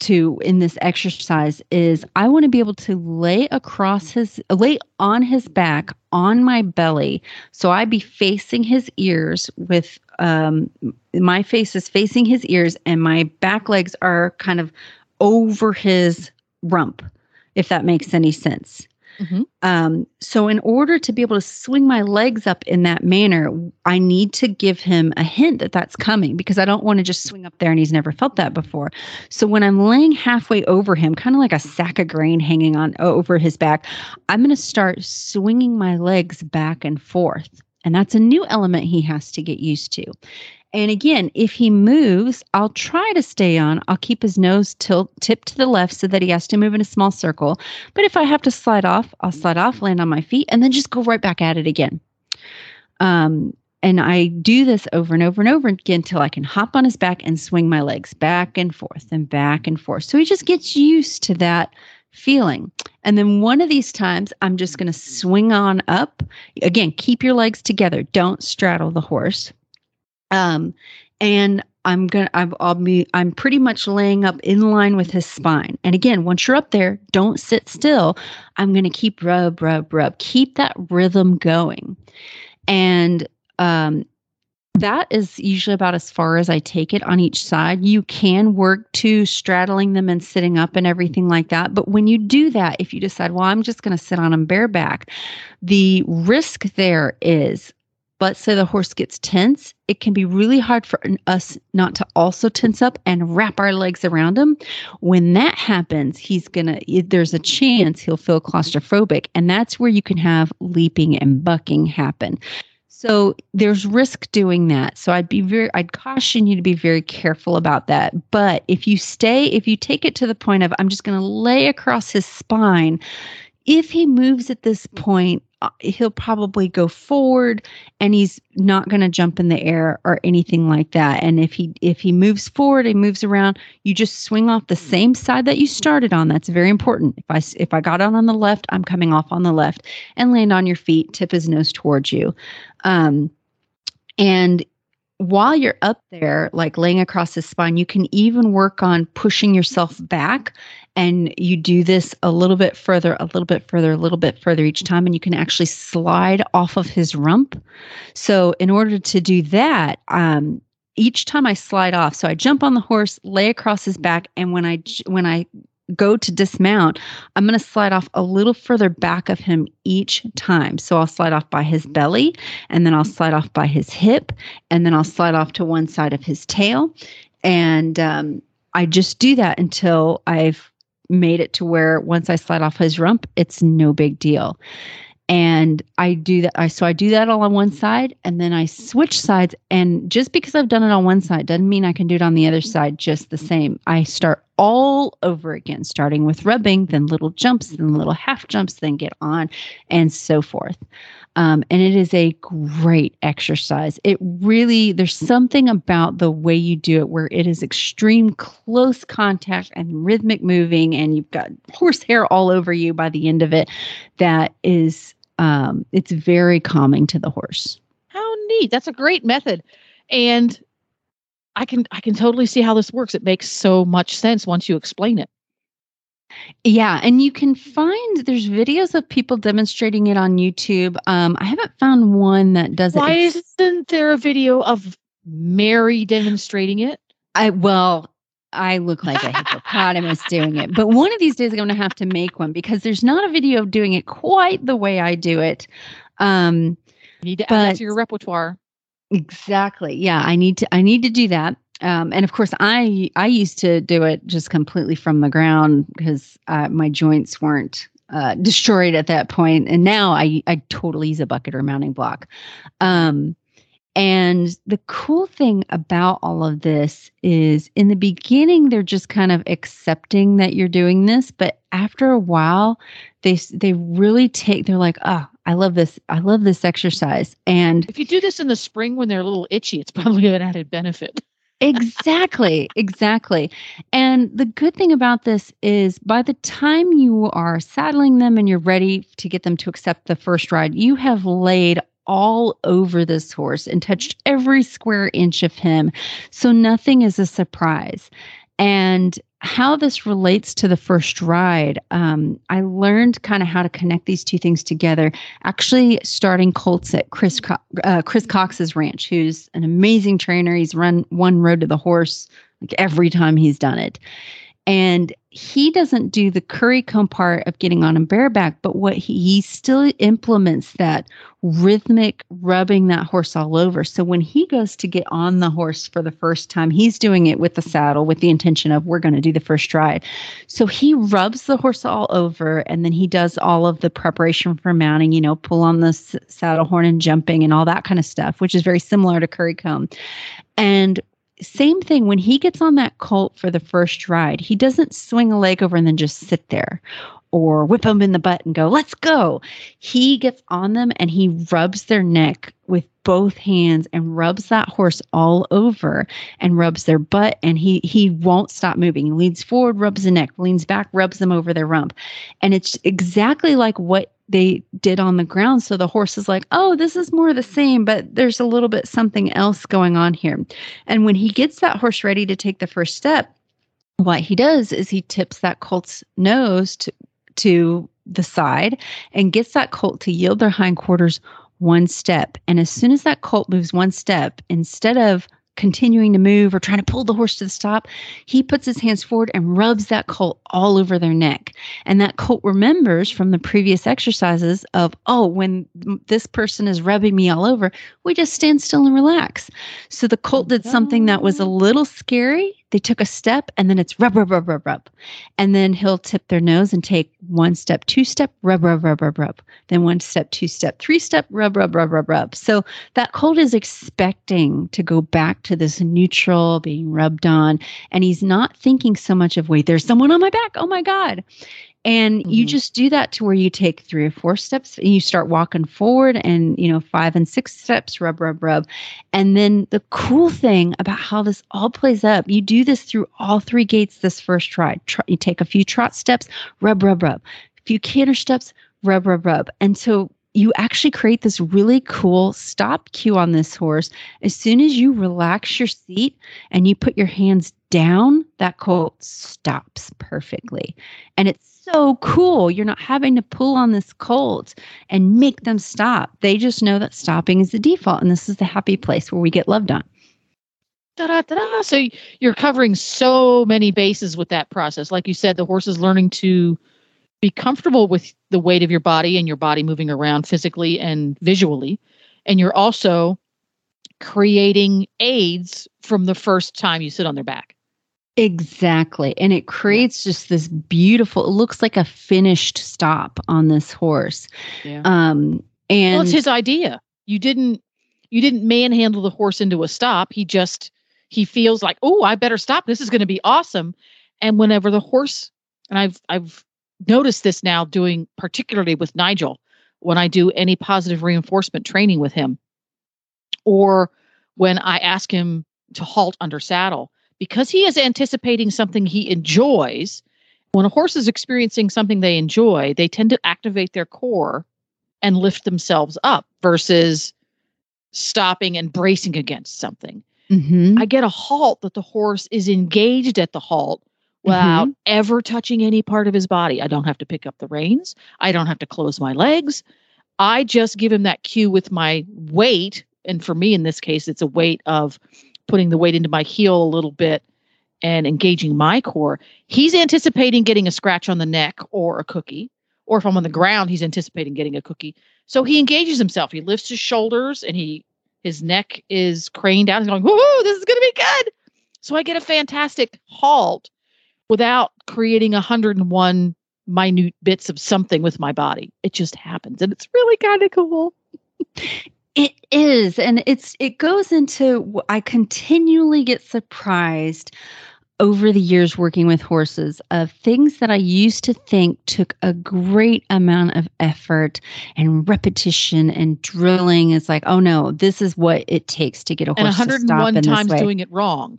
to in this exercise is I want to be able to lay across his lay on his back on my belly so I be facing his ears with um my face is facing his ears and my back legs are kind of over his rump if that makes any sense. Mm-hmm. Um, so, in order to be able to swing my legs up in that manner, I need to give him a hint that that's coming because I don't want to just swing up there and he's never felt that before. So, when I'm laying halfway over him, kind of like a sack of grain hanging on over his back, I'm going to start swinging my legs back and forth. And that's a new element he has to get used to. And again, if he moves, I'll try to stay on. I'll keep his nose tilt tipped to the left so that he has to move in a small circle. But if I have to slide off, I'll slide off, land on my feet, and then just go right back at it again. Um, and I do this over and over and over again until I can hop on his back and swing my legs back and forth and back and forth. So he just gets used to that feeling. And then one of these times, I'm just going to swing on up. Again, keep your legs together. Don't straddle the horse. Um, and I'm gonna I've, I'll be I'm pretty much laying up in line with his spine. And again, once you're up there, don't sit still. I'm gonna keep rub, rub, rub. Keep that rhythm going. And um that is usually about as far as I take it on each side. You can work to straddling them and sitting up and everything like that. But when you do that, if you decide, well, I'm just going to sit on them bareback, the risk there is let's say the horse gets tense, it can be really hard for us not to also tense up and wrap our legs around him. When that happens, he's going to, there's a chance he'll feel claustrophobic. And that's where you can have leaping and bucking happen. So there's risk doing that. So I'd be very, I'd caution you to be very careful about that. But if you stay, if you take it to the point of, I'm just going to lay across his spine, if he moves at this point, uh, he'll probably go forward and he's not going to jump in the air or anything like that. And if he if he moves forward and moves around you just swing off the same side that you started on. That's very important. If i if i got out on the left i'm coming off on the left and land on your feet tip his nose towards you. Um, and while you're up there, like laying across his spine, you can even work on pushing yourself back. And you do this a little bit further, a little bit further, a little bit further each time. And you can actually slide off of his rump. So, in order to do that, um, each time I slide off, so I jump on the horse, lay across his back, and when I when I go to dismount, I'm going to slide off a little further back of him each time. So I'll slide off by his belly, and then I'll slide off by his hip, and then I'll slide off to one side of his tail. And um, I just do that until I've made it to where once I slide off his rump, it's no big deal and I do that. I so I do that all on one side, and then I switch sides. And just because I've done it on one side doesn't mean I can do it on the other side just the same. I start all over again, starting with rubbing, then little jumps, then little half jumps, then get on, and so forth. Um, and it is a great exercise. It really, there's something about the way you do it where it is extreme close contact and rhythmic moving, and you've got horsehair all over you by the end of it. That is, um, it's very calming to the horse. How neat! That's a great method, and I can I can totally see how this works. It makes so much sense once you explain it. Yeah, and you can find there's videos of people demonstrating it on YouTube. Um, I haven't found one that does it. Why it. isn't there a video of Mary demonstrating it? I well, I look like a hippopotamus doing it, but one of these days I'm going to have to make one because there's not a video of doing it quite the way I do it. Um, you need to add that to your repertoire. Exactly. Yeah, I need to. I need to do that. Um, and of course, I I used to do it just completely from the ground because uh, my joints weren't uh, destroyed at that point, and now I I totally use a bucket or mounting block. Um, and the cool thing about all of this is in the beginning they're just kind of accepting that you're doing this, but after a while they they really take they're like, "Oh, I love this. I love this exercise." And if you do this in the spring when they're a little itchy, it's probably an added benefit. exactly, exactly. And the good thing about this is by the time you are saddling them and you're ready to get them to accept the first ride, you have laid all over this horse and touched every square inch of him. So nothing is a surprise. And how this relates to the first ride, um, I learned kind of how to connect these two things together. Actually, starting colts at Chris Co- uh, Chris Cox's ranch, who's an amazing trainer. He's run one road to the horse like every time he's done it, and he doesn't do the curry comb part of getting on a bareback, but what he, he still implements that rhythmic rubbing that horse all over. So when he goes to get on the horse for the first time, he's doing it with the saddle with the intention of we're going to do the first ride. So he rubs the horse all over and then he does all of the preparation for mounting, you know, pull on the s- saddle horn and jumping and all that kind of stuff, which is very similar to curry comb. And same thing when he gets on that colt for the first ride, he doesn't swing a leg over and then just sit there or whip them in the butt and go, let's go. He gets on them and he rubs their neck with both hands and rubs that horse all over and rubs their butt and he he won't stop moving. He leans forward, rubs the neck, leans back, rubs them over their rump. And it's exactly like what they did on the ground. So the horse is like, oh, this is more the same, but there's a little bit something else going on here. And when he gets that horse ready to take the first step, what he does is he tips that colt's nose to, to the side and gets that colt to yield their hindquarters one step. And as soon as that colt moves one step, instead of continuing to move or trying to pull the horse to the stop, he puts his hands forward and rubs that colt all over their neck. And that colt remembers from the previous exercises of, oh, when this person is rubbing me all over, we just stand still and relax. So the colt did something that was a oh. little scary. They took a step and then it's rub, rub, rub, rub, rub. And then he'll tip their nose and take one step, two step, rub, rub, rub, rub, rub. Then one step, two step, three step, rub, rub, rub, rub, rub. So that colt is expecting to go back to this neutral being rubbed on. And he's not thinking so much of, wait, there's someone on my back. Oh my God. And mm-hmm. you just do that to where you take three or four steps and you start walking forward and, you know, five and six steps, rub, rub, rub. And then the cool thing about how this all plays up, you do this through all three gaits this first ride. You take a few trot steps, rub, rub, rub. A few canter steps, rub, rub, rub. And so you actually create this really cool stop cue on this horse. As soon as you relax your seat and you put your hands down, that colt stops perfectly. And it's so cool. You're not having to pull on this colt and make them stop. They just know that stopping is the default and this is the happy place where we get loved on. Da-da-da-da. So you're covering so many bases with that process. Like you said, the horse is learning to be comfortable with the weight of your body and your body moving around physically and visually. And you're also creating aids from the first time you sit on their back. Exactly. And it creates just this beautiful, it looks like a finished stop on this horse. Yeah. Um, and well, it's his idea. You didn't you didn't manhandle the horse into a stop. He just he feels like, oh, I better stop. This is going to be awesome. And whenever the horse, and I've I've noticed this now doing particularly with Nigel, when I do any positive reinforcement training with him, or when I ask him to halt under saddle, because he is anticipating something he enjoys. When a horse is experiencing something they enjoy, they tend to activate their core and lift themselves up versus stopping and bracing against something. Mhm. I get a halt that the horse is engaged at the halt without ever touching any part of his body. I don't have to pick up the reins. I don't have to close my legs. I just give him that cue with my weight. And for me, in this case, it's a weight of putting the weight into my heel a little bit and engaging my core. He's anticipating getting a scratch on the neck or a cookie. Or if I'm on the ground, he's anticipating getting a cookie. So he engages himself. He lifts his shoulders and he his neck is craned down. He's going, woohoo, this is gonna be good. So I get a fantastic halt without creating 101 minute bits of something with my body. It just happens. And it's really kind of cool. It is, and it's it goes into. I continually get surprised over the years working with horses of things that I used to think took a great amount of effort and repetition and drilling. It's like, oh no, this is what it takes to get a And horse to stop 101 in times this way. doing it wrong.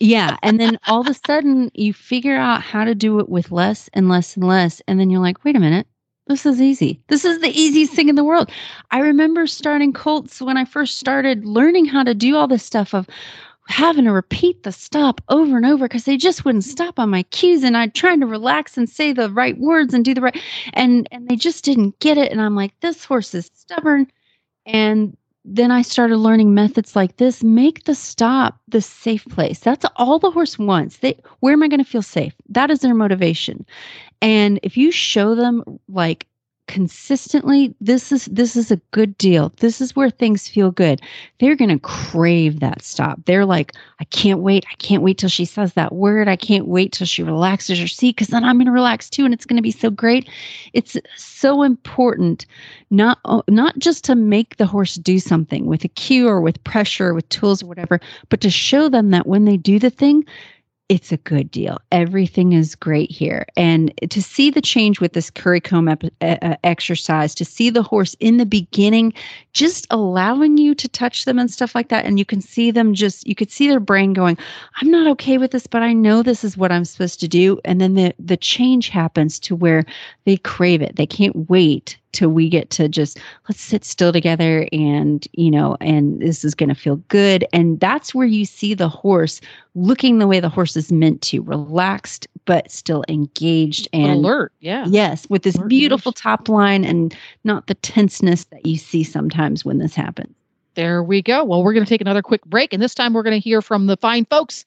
Yeah. And then all of a sudden you figure out how to do it with less and less and less. And then you're like, wait a minute. This is easy. This is the easiest thing in the world. I remember starting colts when I first started learning how to do all this stuff of having to repeat the stop over and over because they just wouldn't stop on my cues and I'd trying to relax and say the right words and do the right and and they just didn't get it and I'm like this horse is stubborn and then I started learning methods like this. Make the stop the safe place. That's all the horse wants. They, where am I going to feel safe? That is their motivation. And if you show them like consistently, this is this is a good deal. This is where things feel good. They're going to crave that stop. They're like, I can't wait. I can't wait till she says that word. I can't wait till she relaxes her seat because then I'm going to relax too, and it's going to be so great. It's so important not uh, not just to make the horse do something with a cue or with pressure or with tools or whatever but to show them that when they do the thing it's a good deal. Everything is great here. And to see the change with this curry comb ep- uh, exercise to see the horse in the beginning just allowing you to touch them and stuff like that and you can see them just you could see their brain going i'm not okay with this but i know this is what i'm supposed to do. And then the the change happens to where they crave it. They can't wait till we get to just let's sit still together and you know and this is going to feel good and that's where you see the horse looking the way the horse is meant to relaxed but still engaged and alert. Yeah. yes with this Alert, beautiful top line and not the tenseness that you see sometimes when this happens There we go. Well, we're going to take another quick break, and this time we're going to hear from the fine folks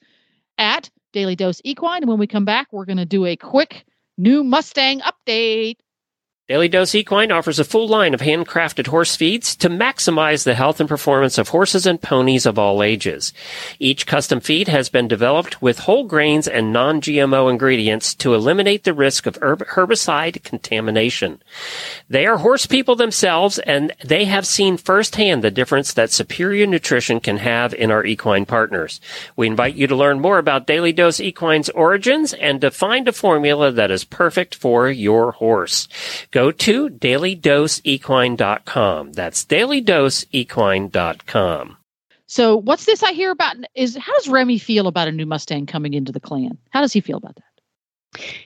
at Daily Dose Equine. And when we come back, we're going to do a quick new Mustang update. Daily Dose Equine offers a full line of handcrafted horse feeds to maximize the health and performance of horses and ponies of all ages. Each custom feed has been developed with whole grains and non-GMO ingredients to eliminate the risk of herb- herbicide contamination. They are horse people themselves and they have seen firsthand the difference that superior nutrition can have in our equine partners. We invite you to learn more about Daily Dose Equine's origins and to find a formula that is perfect for your horse. Go to dailydoseequine.com. That's dailydoseequine.com. So, what's this I hear about? Is how does Remy feel about a new Mustang coming into the clan? How does he feel about that?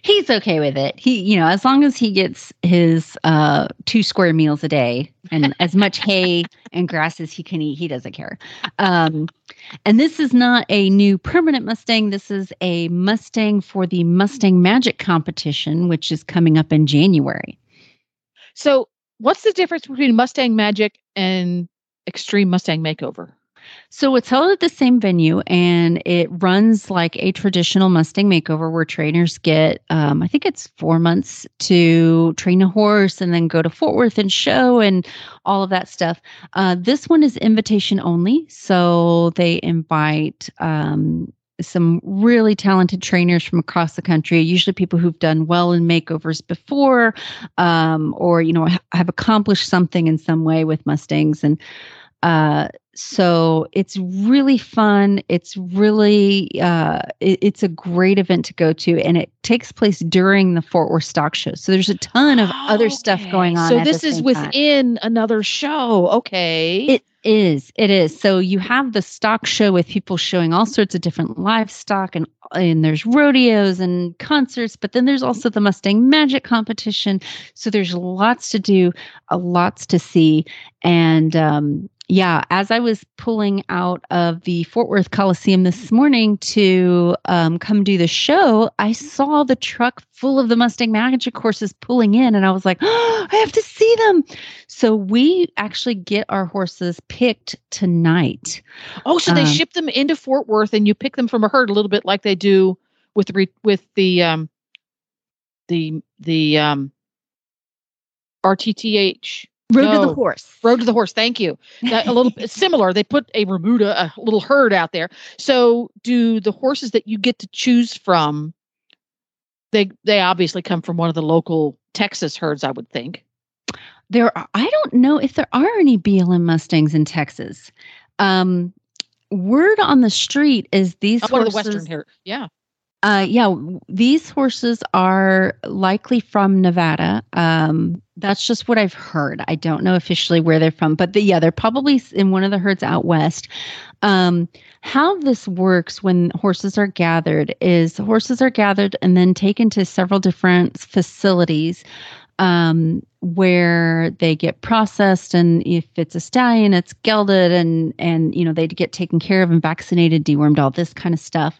he's okay with it he you know as long as he gets his uh two square meals a day and as much hay and grass as he can eat he doesn't care um and this is not a new permanent mustang this is a mustang for the mustang magic competition which is coming up in january So, what's the difference between Mustang Magic and Extreme Mustang Makeover? So it's held at the same venue and it runs like a traditional Mustang makeover where trainers get, um, I think it's four months to train a horse and then go to Fort Worth and show and all of that stuff. Uh, this one is invitation only. So they invite, um, some really talented trainers from across the country usually people who've done well in makeovers before um, or you know have accomplished something in some way with mustangs and uh, so it's really fun it's really uh, it, it's a great event to go to and it takes place during the fort worth stock show so there's a ton of other stuff going on So at this the is same time. within another show. Okay. It is. It is. So you have the stock show with people showing all sorts of different livestock and and there's rodeos and concerts, but then there's also the Mustang Magic competition. So there's lots to do, uh, lots to see. And um yeah, as I was pulling out of the Fort Worth Coliseum this morning to um, come do the show, I saw the truck full of the Mustang Magic horses pulling in, and I was like, oh, I have to see them. So we actually get our horses picked tonight. oh, so they um, ship them into Fort Worth and you pick them from a herd a little bit like they do with the with the um the the um RTTH Road to the horse. Road to the Horse. Thank you. That, a little bit similar. They put a remuda, a little herd out there. So, do the horses that you get to choose from? They they obviously come from one of the local Texas herds, I would think. There, are, I don't know if there are any BLM Mustangs in Texas. Um, word on the street is these one of the. Western here. Yeah. Uh, yeah, these horses are likely from Nevada. Um, that's just what I've heard. I don't know officially where they're from, but the, yeah, they're probably in one of the herds out west. Um, how this works when horses are gathered is horses are gathered and then taken to several different facilities um, where they get processed, and if it's a stallion, it's gelded, and and you know they get taken care of and vaccinated, dewormed, all this kind of stuff.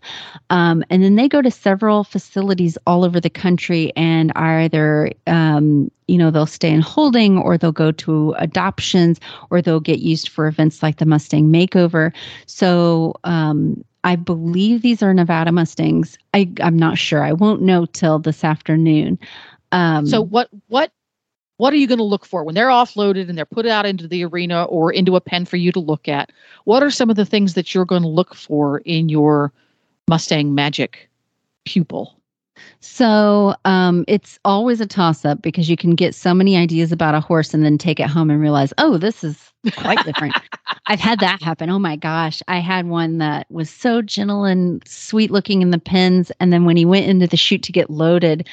Um, and then they go to several facilities all over the country and are either, um, you know, they'll stay in holding or they'll go to adoptions or they'll get used for events like the Mustang Makeover. So, um, I believe these are Nevada Mustangs. I, I'm not sure. I won't know till this afternoon. Um, So what what what are you going to look for when they're offloaded and they're put out into the arena or into a pen for you to look at? What are some of the things that you're going to look for in your Mustang Magic pupil? So um, it's always a toss up because you can get so many ideas about a horse and then take it home and realize, oh, this is quite different. I've had that happen. Oh my gosh. I had one that was so gentle and sweet looking in the pens. And then when he went into the chute to get loaded,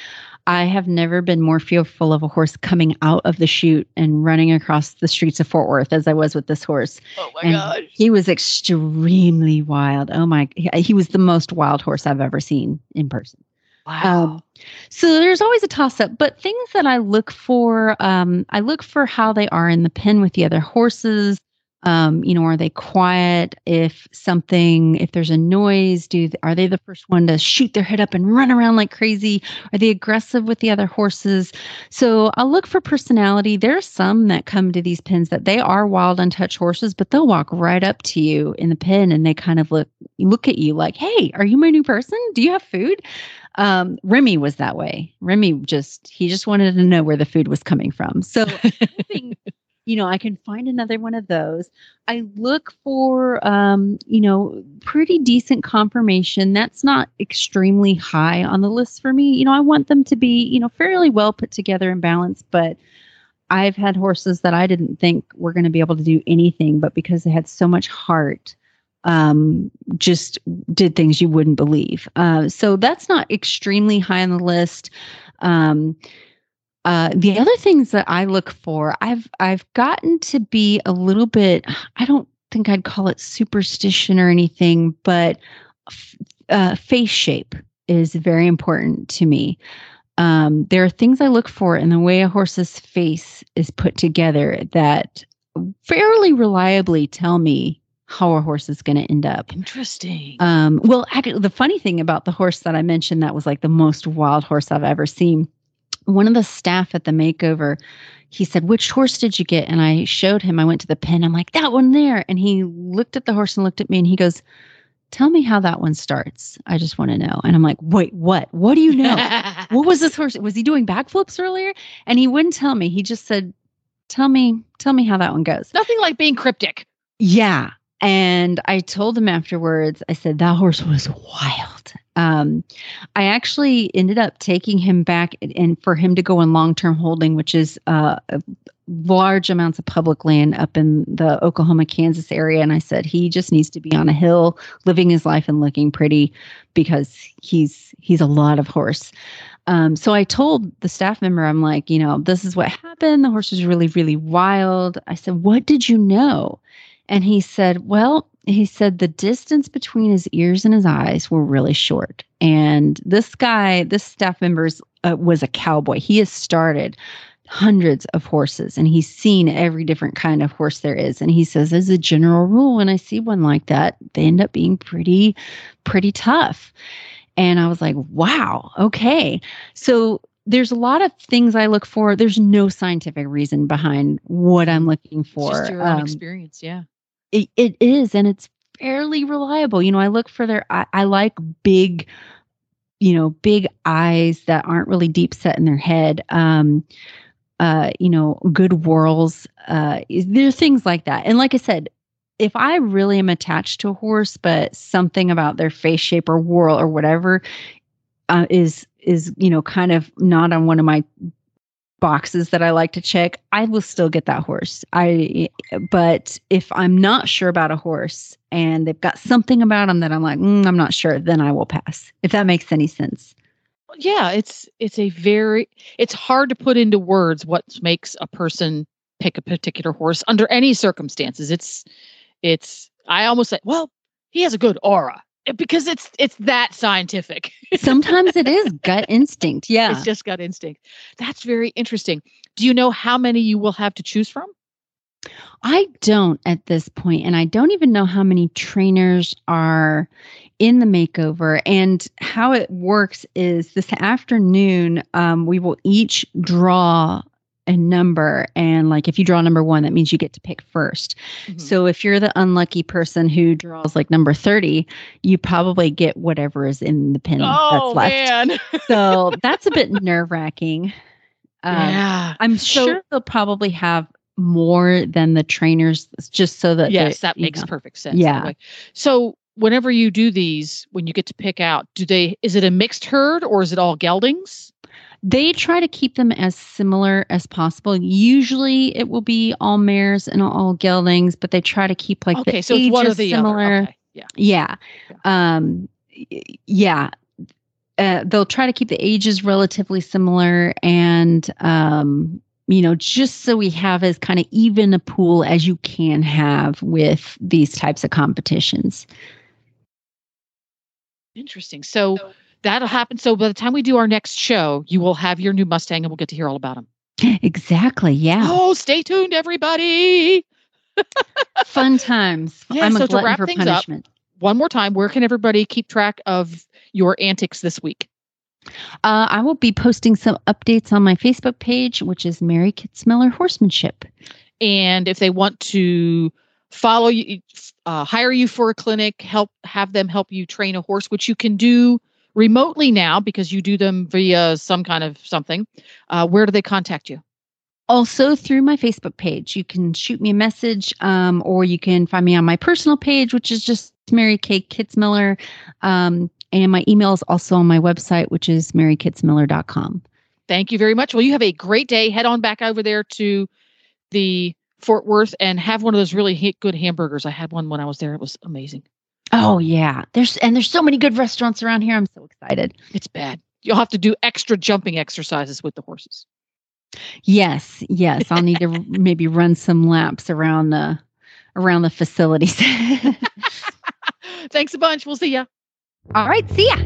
I have never been more fearful of a horse coming out of the chute and running across the streets of Fort Worth as I was with this horse. Oh my And He was extremely wild. Oh my, he, he was the most wild horse I've ever seen in person. Wow. Um, so there's always a toss up, but things that I look for, um, I look for how they are in the pen with the other horses. Um, you know, are they quiet? If something, if there's a noise, do are they the first one to shoot their head up and run around like crazy? Are they aggressive with the other horses? So I'll look for personality. There's some that come to these pens that they are wild, untouched horses, but they'll walk right up to you in the pen and they kind of look look at you like, "Hey, are you my new person? Do you have food?" um remy was that way remy just he just wanted to know where the food was coming from so you know i can find another one of those i look for um you know pretty decent conformation that's not extremely high on the list for me you know i want them to be you know fairly well put together and balanced but i've had horses that i didn't think were going to be able to do anything but because they had so much heart um, just did things you wouldn't believe. Uh, so that's not extremely high on the list. Um, uh, the other things that I look for, I've I've gotten to be a little bit. I don't think I'd call it superstition or anything, but f- uh, face shape is very important to me. Um, there are things I look for in the way a horse's face is put together that fairly reliably tell me how a horse is going to end up. Interesting. Um, well, actually, the funny thing about the horse that I mentioned that was like the most wild horse I've ever seen. One of the staff at the makeover, he said, Which horse did you get? And I showed him, I went to the pen. I'm like, That one there. And he looked at the horse and looked at me and he goes, Tell me how that one starts. I just want to know. And I'm like, Wait, what? What do you know? what was this horse? Was he doing backflips earlier? And he wouldn't tell me. He just said, Tell me, tell me how that one goes. Nothing like being cryptic. Yeah. And I told him afterwards, I said, that horse was wild. Um, I actually ended up taking him back and for him to go in long term holding, which is uh, large amounts of public land up in the Oklahoma, Kansas area. And I said, he just needs to be on a hill, living his life and looking pretty because he's he's a lot of horse. Um, so I told the staff member, I'm like, you know, this is what happened. The horse was really, really wild. I said, what did you know? And he said, Well, he said the distance between his ears and his eyes were really short. And this guy, this staff member uh, was a cowboy. He has started hundreds of horses and he's seen every different kind of horse there is. And he says, as a general rule, when I see one like that, they end up being pretty, pretty tough. And I was like, wow, okay. So there's a lot of things I look for. There's no scientific reason behind what I'm looking for. It's just your own um, experience, yeah. It, it is, and it's fairly reliable. You know, I look for their. I, I like big, you know, big eyes that aren't really deep set in their head. Um, uh, you know, good whorls. Uh, there are things like that. And like I said, if I really am attached to a horse, but something about their face shape or whorl or whatever uh, is is you know kind of not on one of my boxes that I like to check, I will still get that horse. I but if I'm not sure about a horse and they've got something about them that I'm like, mm, I'm not sure, then I will pass. If that makes any sense. Yeah, it's it's a very it's hard to put into words what makes a person pick a particular horse under any circumstances. It's it's I almost say, well, he has a good aura because it's it's that scientific. Sometimes it is gut instinct. Yeah. It's just gut instinct. That's very interesting. Do you know how many you will have to choose from? I don't at this point, and I don't even know how many trainers are in the makeover. And how it works is this afternoon, um, we will each draw a number and like if you draw number one that means you get to pick 1st mm-hmm. so if you're the unlucky person who draws like number 30 you probably get whatever is in the pin oh, that's left. man. so that's a bit nerve-wracking. Um, yeah. I'm so, sure. they'll probably have more than the trainers just so that yes that makes know, perfect sense yeah. so whenever you do these when you get to pick out do they is it a mixed herd or is it all geldings they try to keep them as similar as possible. Usually it will be all mares and all geldings, but they try to keep like okay, the so ages one or the similar. Okay. Yeah. Yeah. yeah. Um yeah. Uh, they'll try to keep the ages relatively similar and um you know just so we have as kind of even a pool as you can have with these types of competitions interesting so that'll happen. So by the time we do our next show, you will have your new Mustang and we'll get to hear all about him. Exactly. Yeah. Oh, stay tuned, everybody. Fun times. Yeah, I'm so a to wrap for things punishment. Up, one more time, where can everybody keep track of your antics this week? Uh, I will be posting some updates on my Facebook page, which is Mary Kitzmiller Horsemanship. And if they want to follow you, uh, hire you for a clinic, help have them help you train a horse, which you can do remotely now because you do them via some kind of something. Uh, where do they contact you? Also through my Facebook page. You can shoot me a message um, or you can find me on my personal page, which is just Mary K. Kitzmiller. Um, and my email is also on my website, which is marykitzmiller.com. Thank you very much. Well, you have a great day. Head on back over there to the Fort Worth and have one of those really good hamburgers. I had one when I was there. It was amazing. Oh yeah. There's and there's so many good restaurants around here. I'm so excited. It's bad. You'll have to do extra jumping exercises with the horses. Yes, yes. I'll need to maybe run some laps around the around the facilities. Thanks a bunch. We'll see ya. All right, see ya.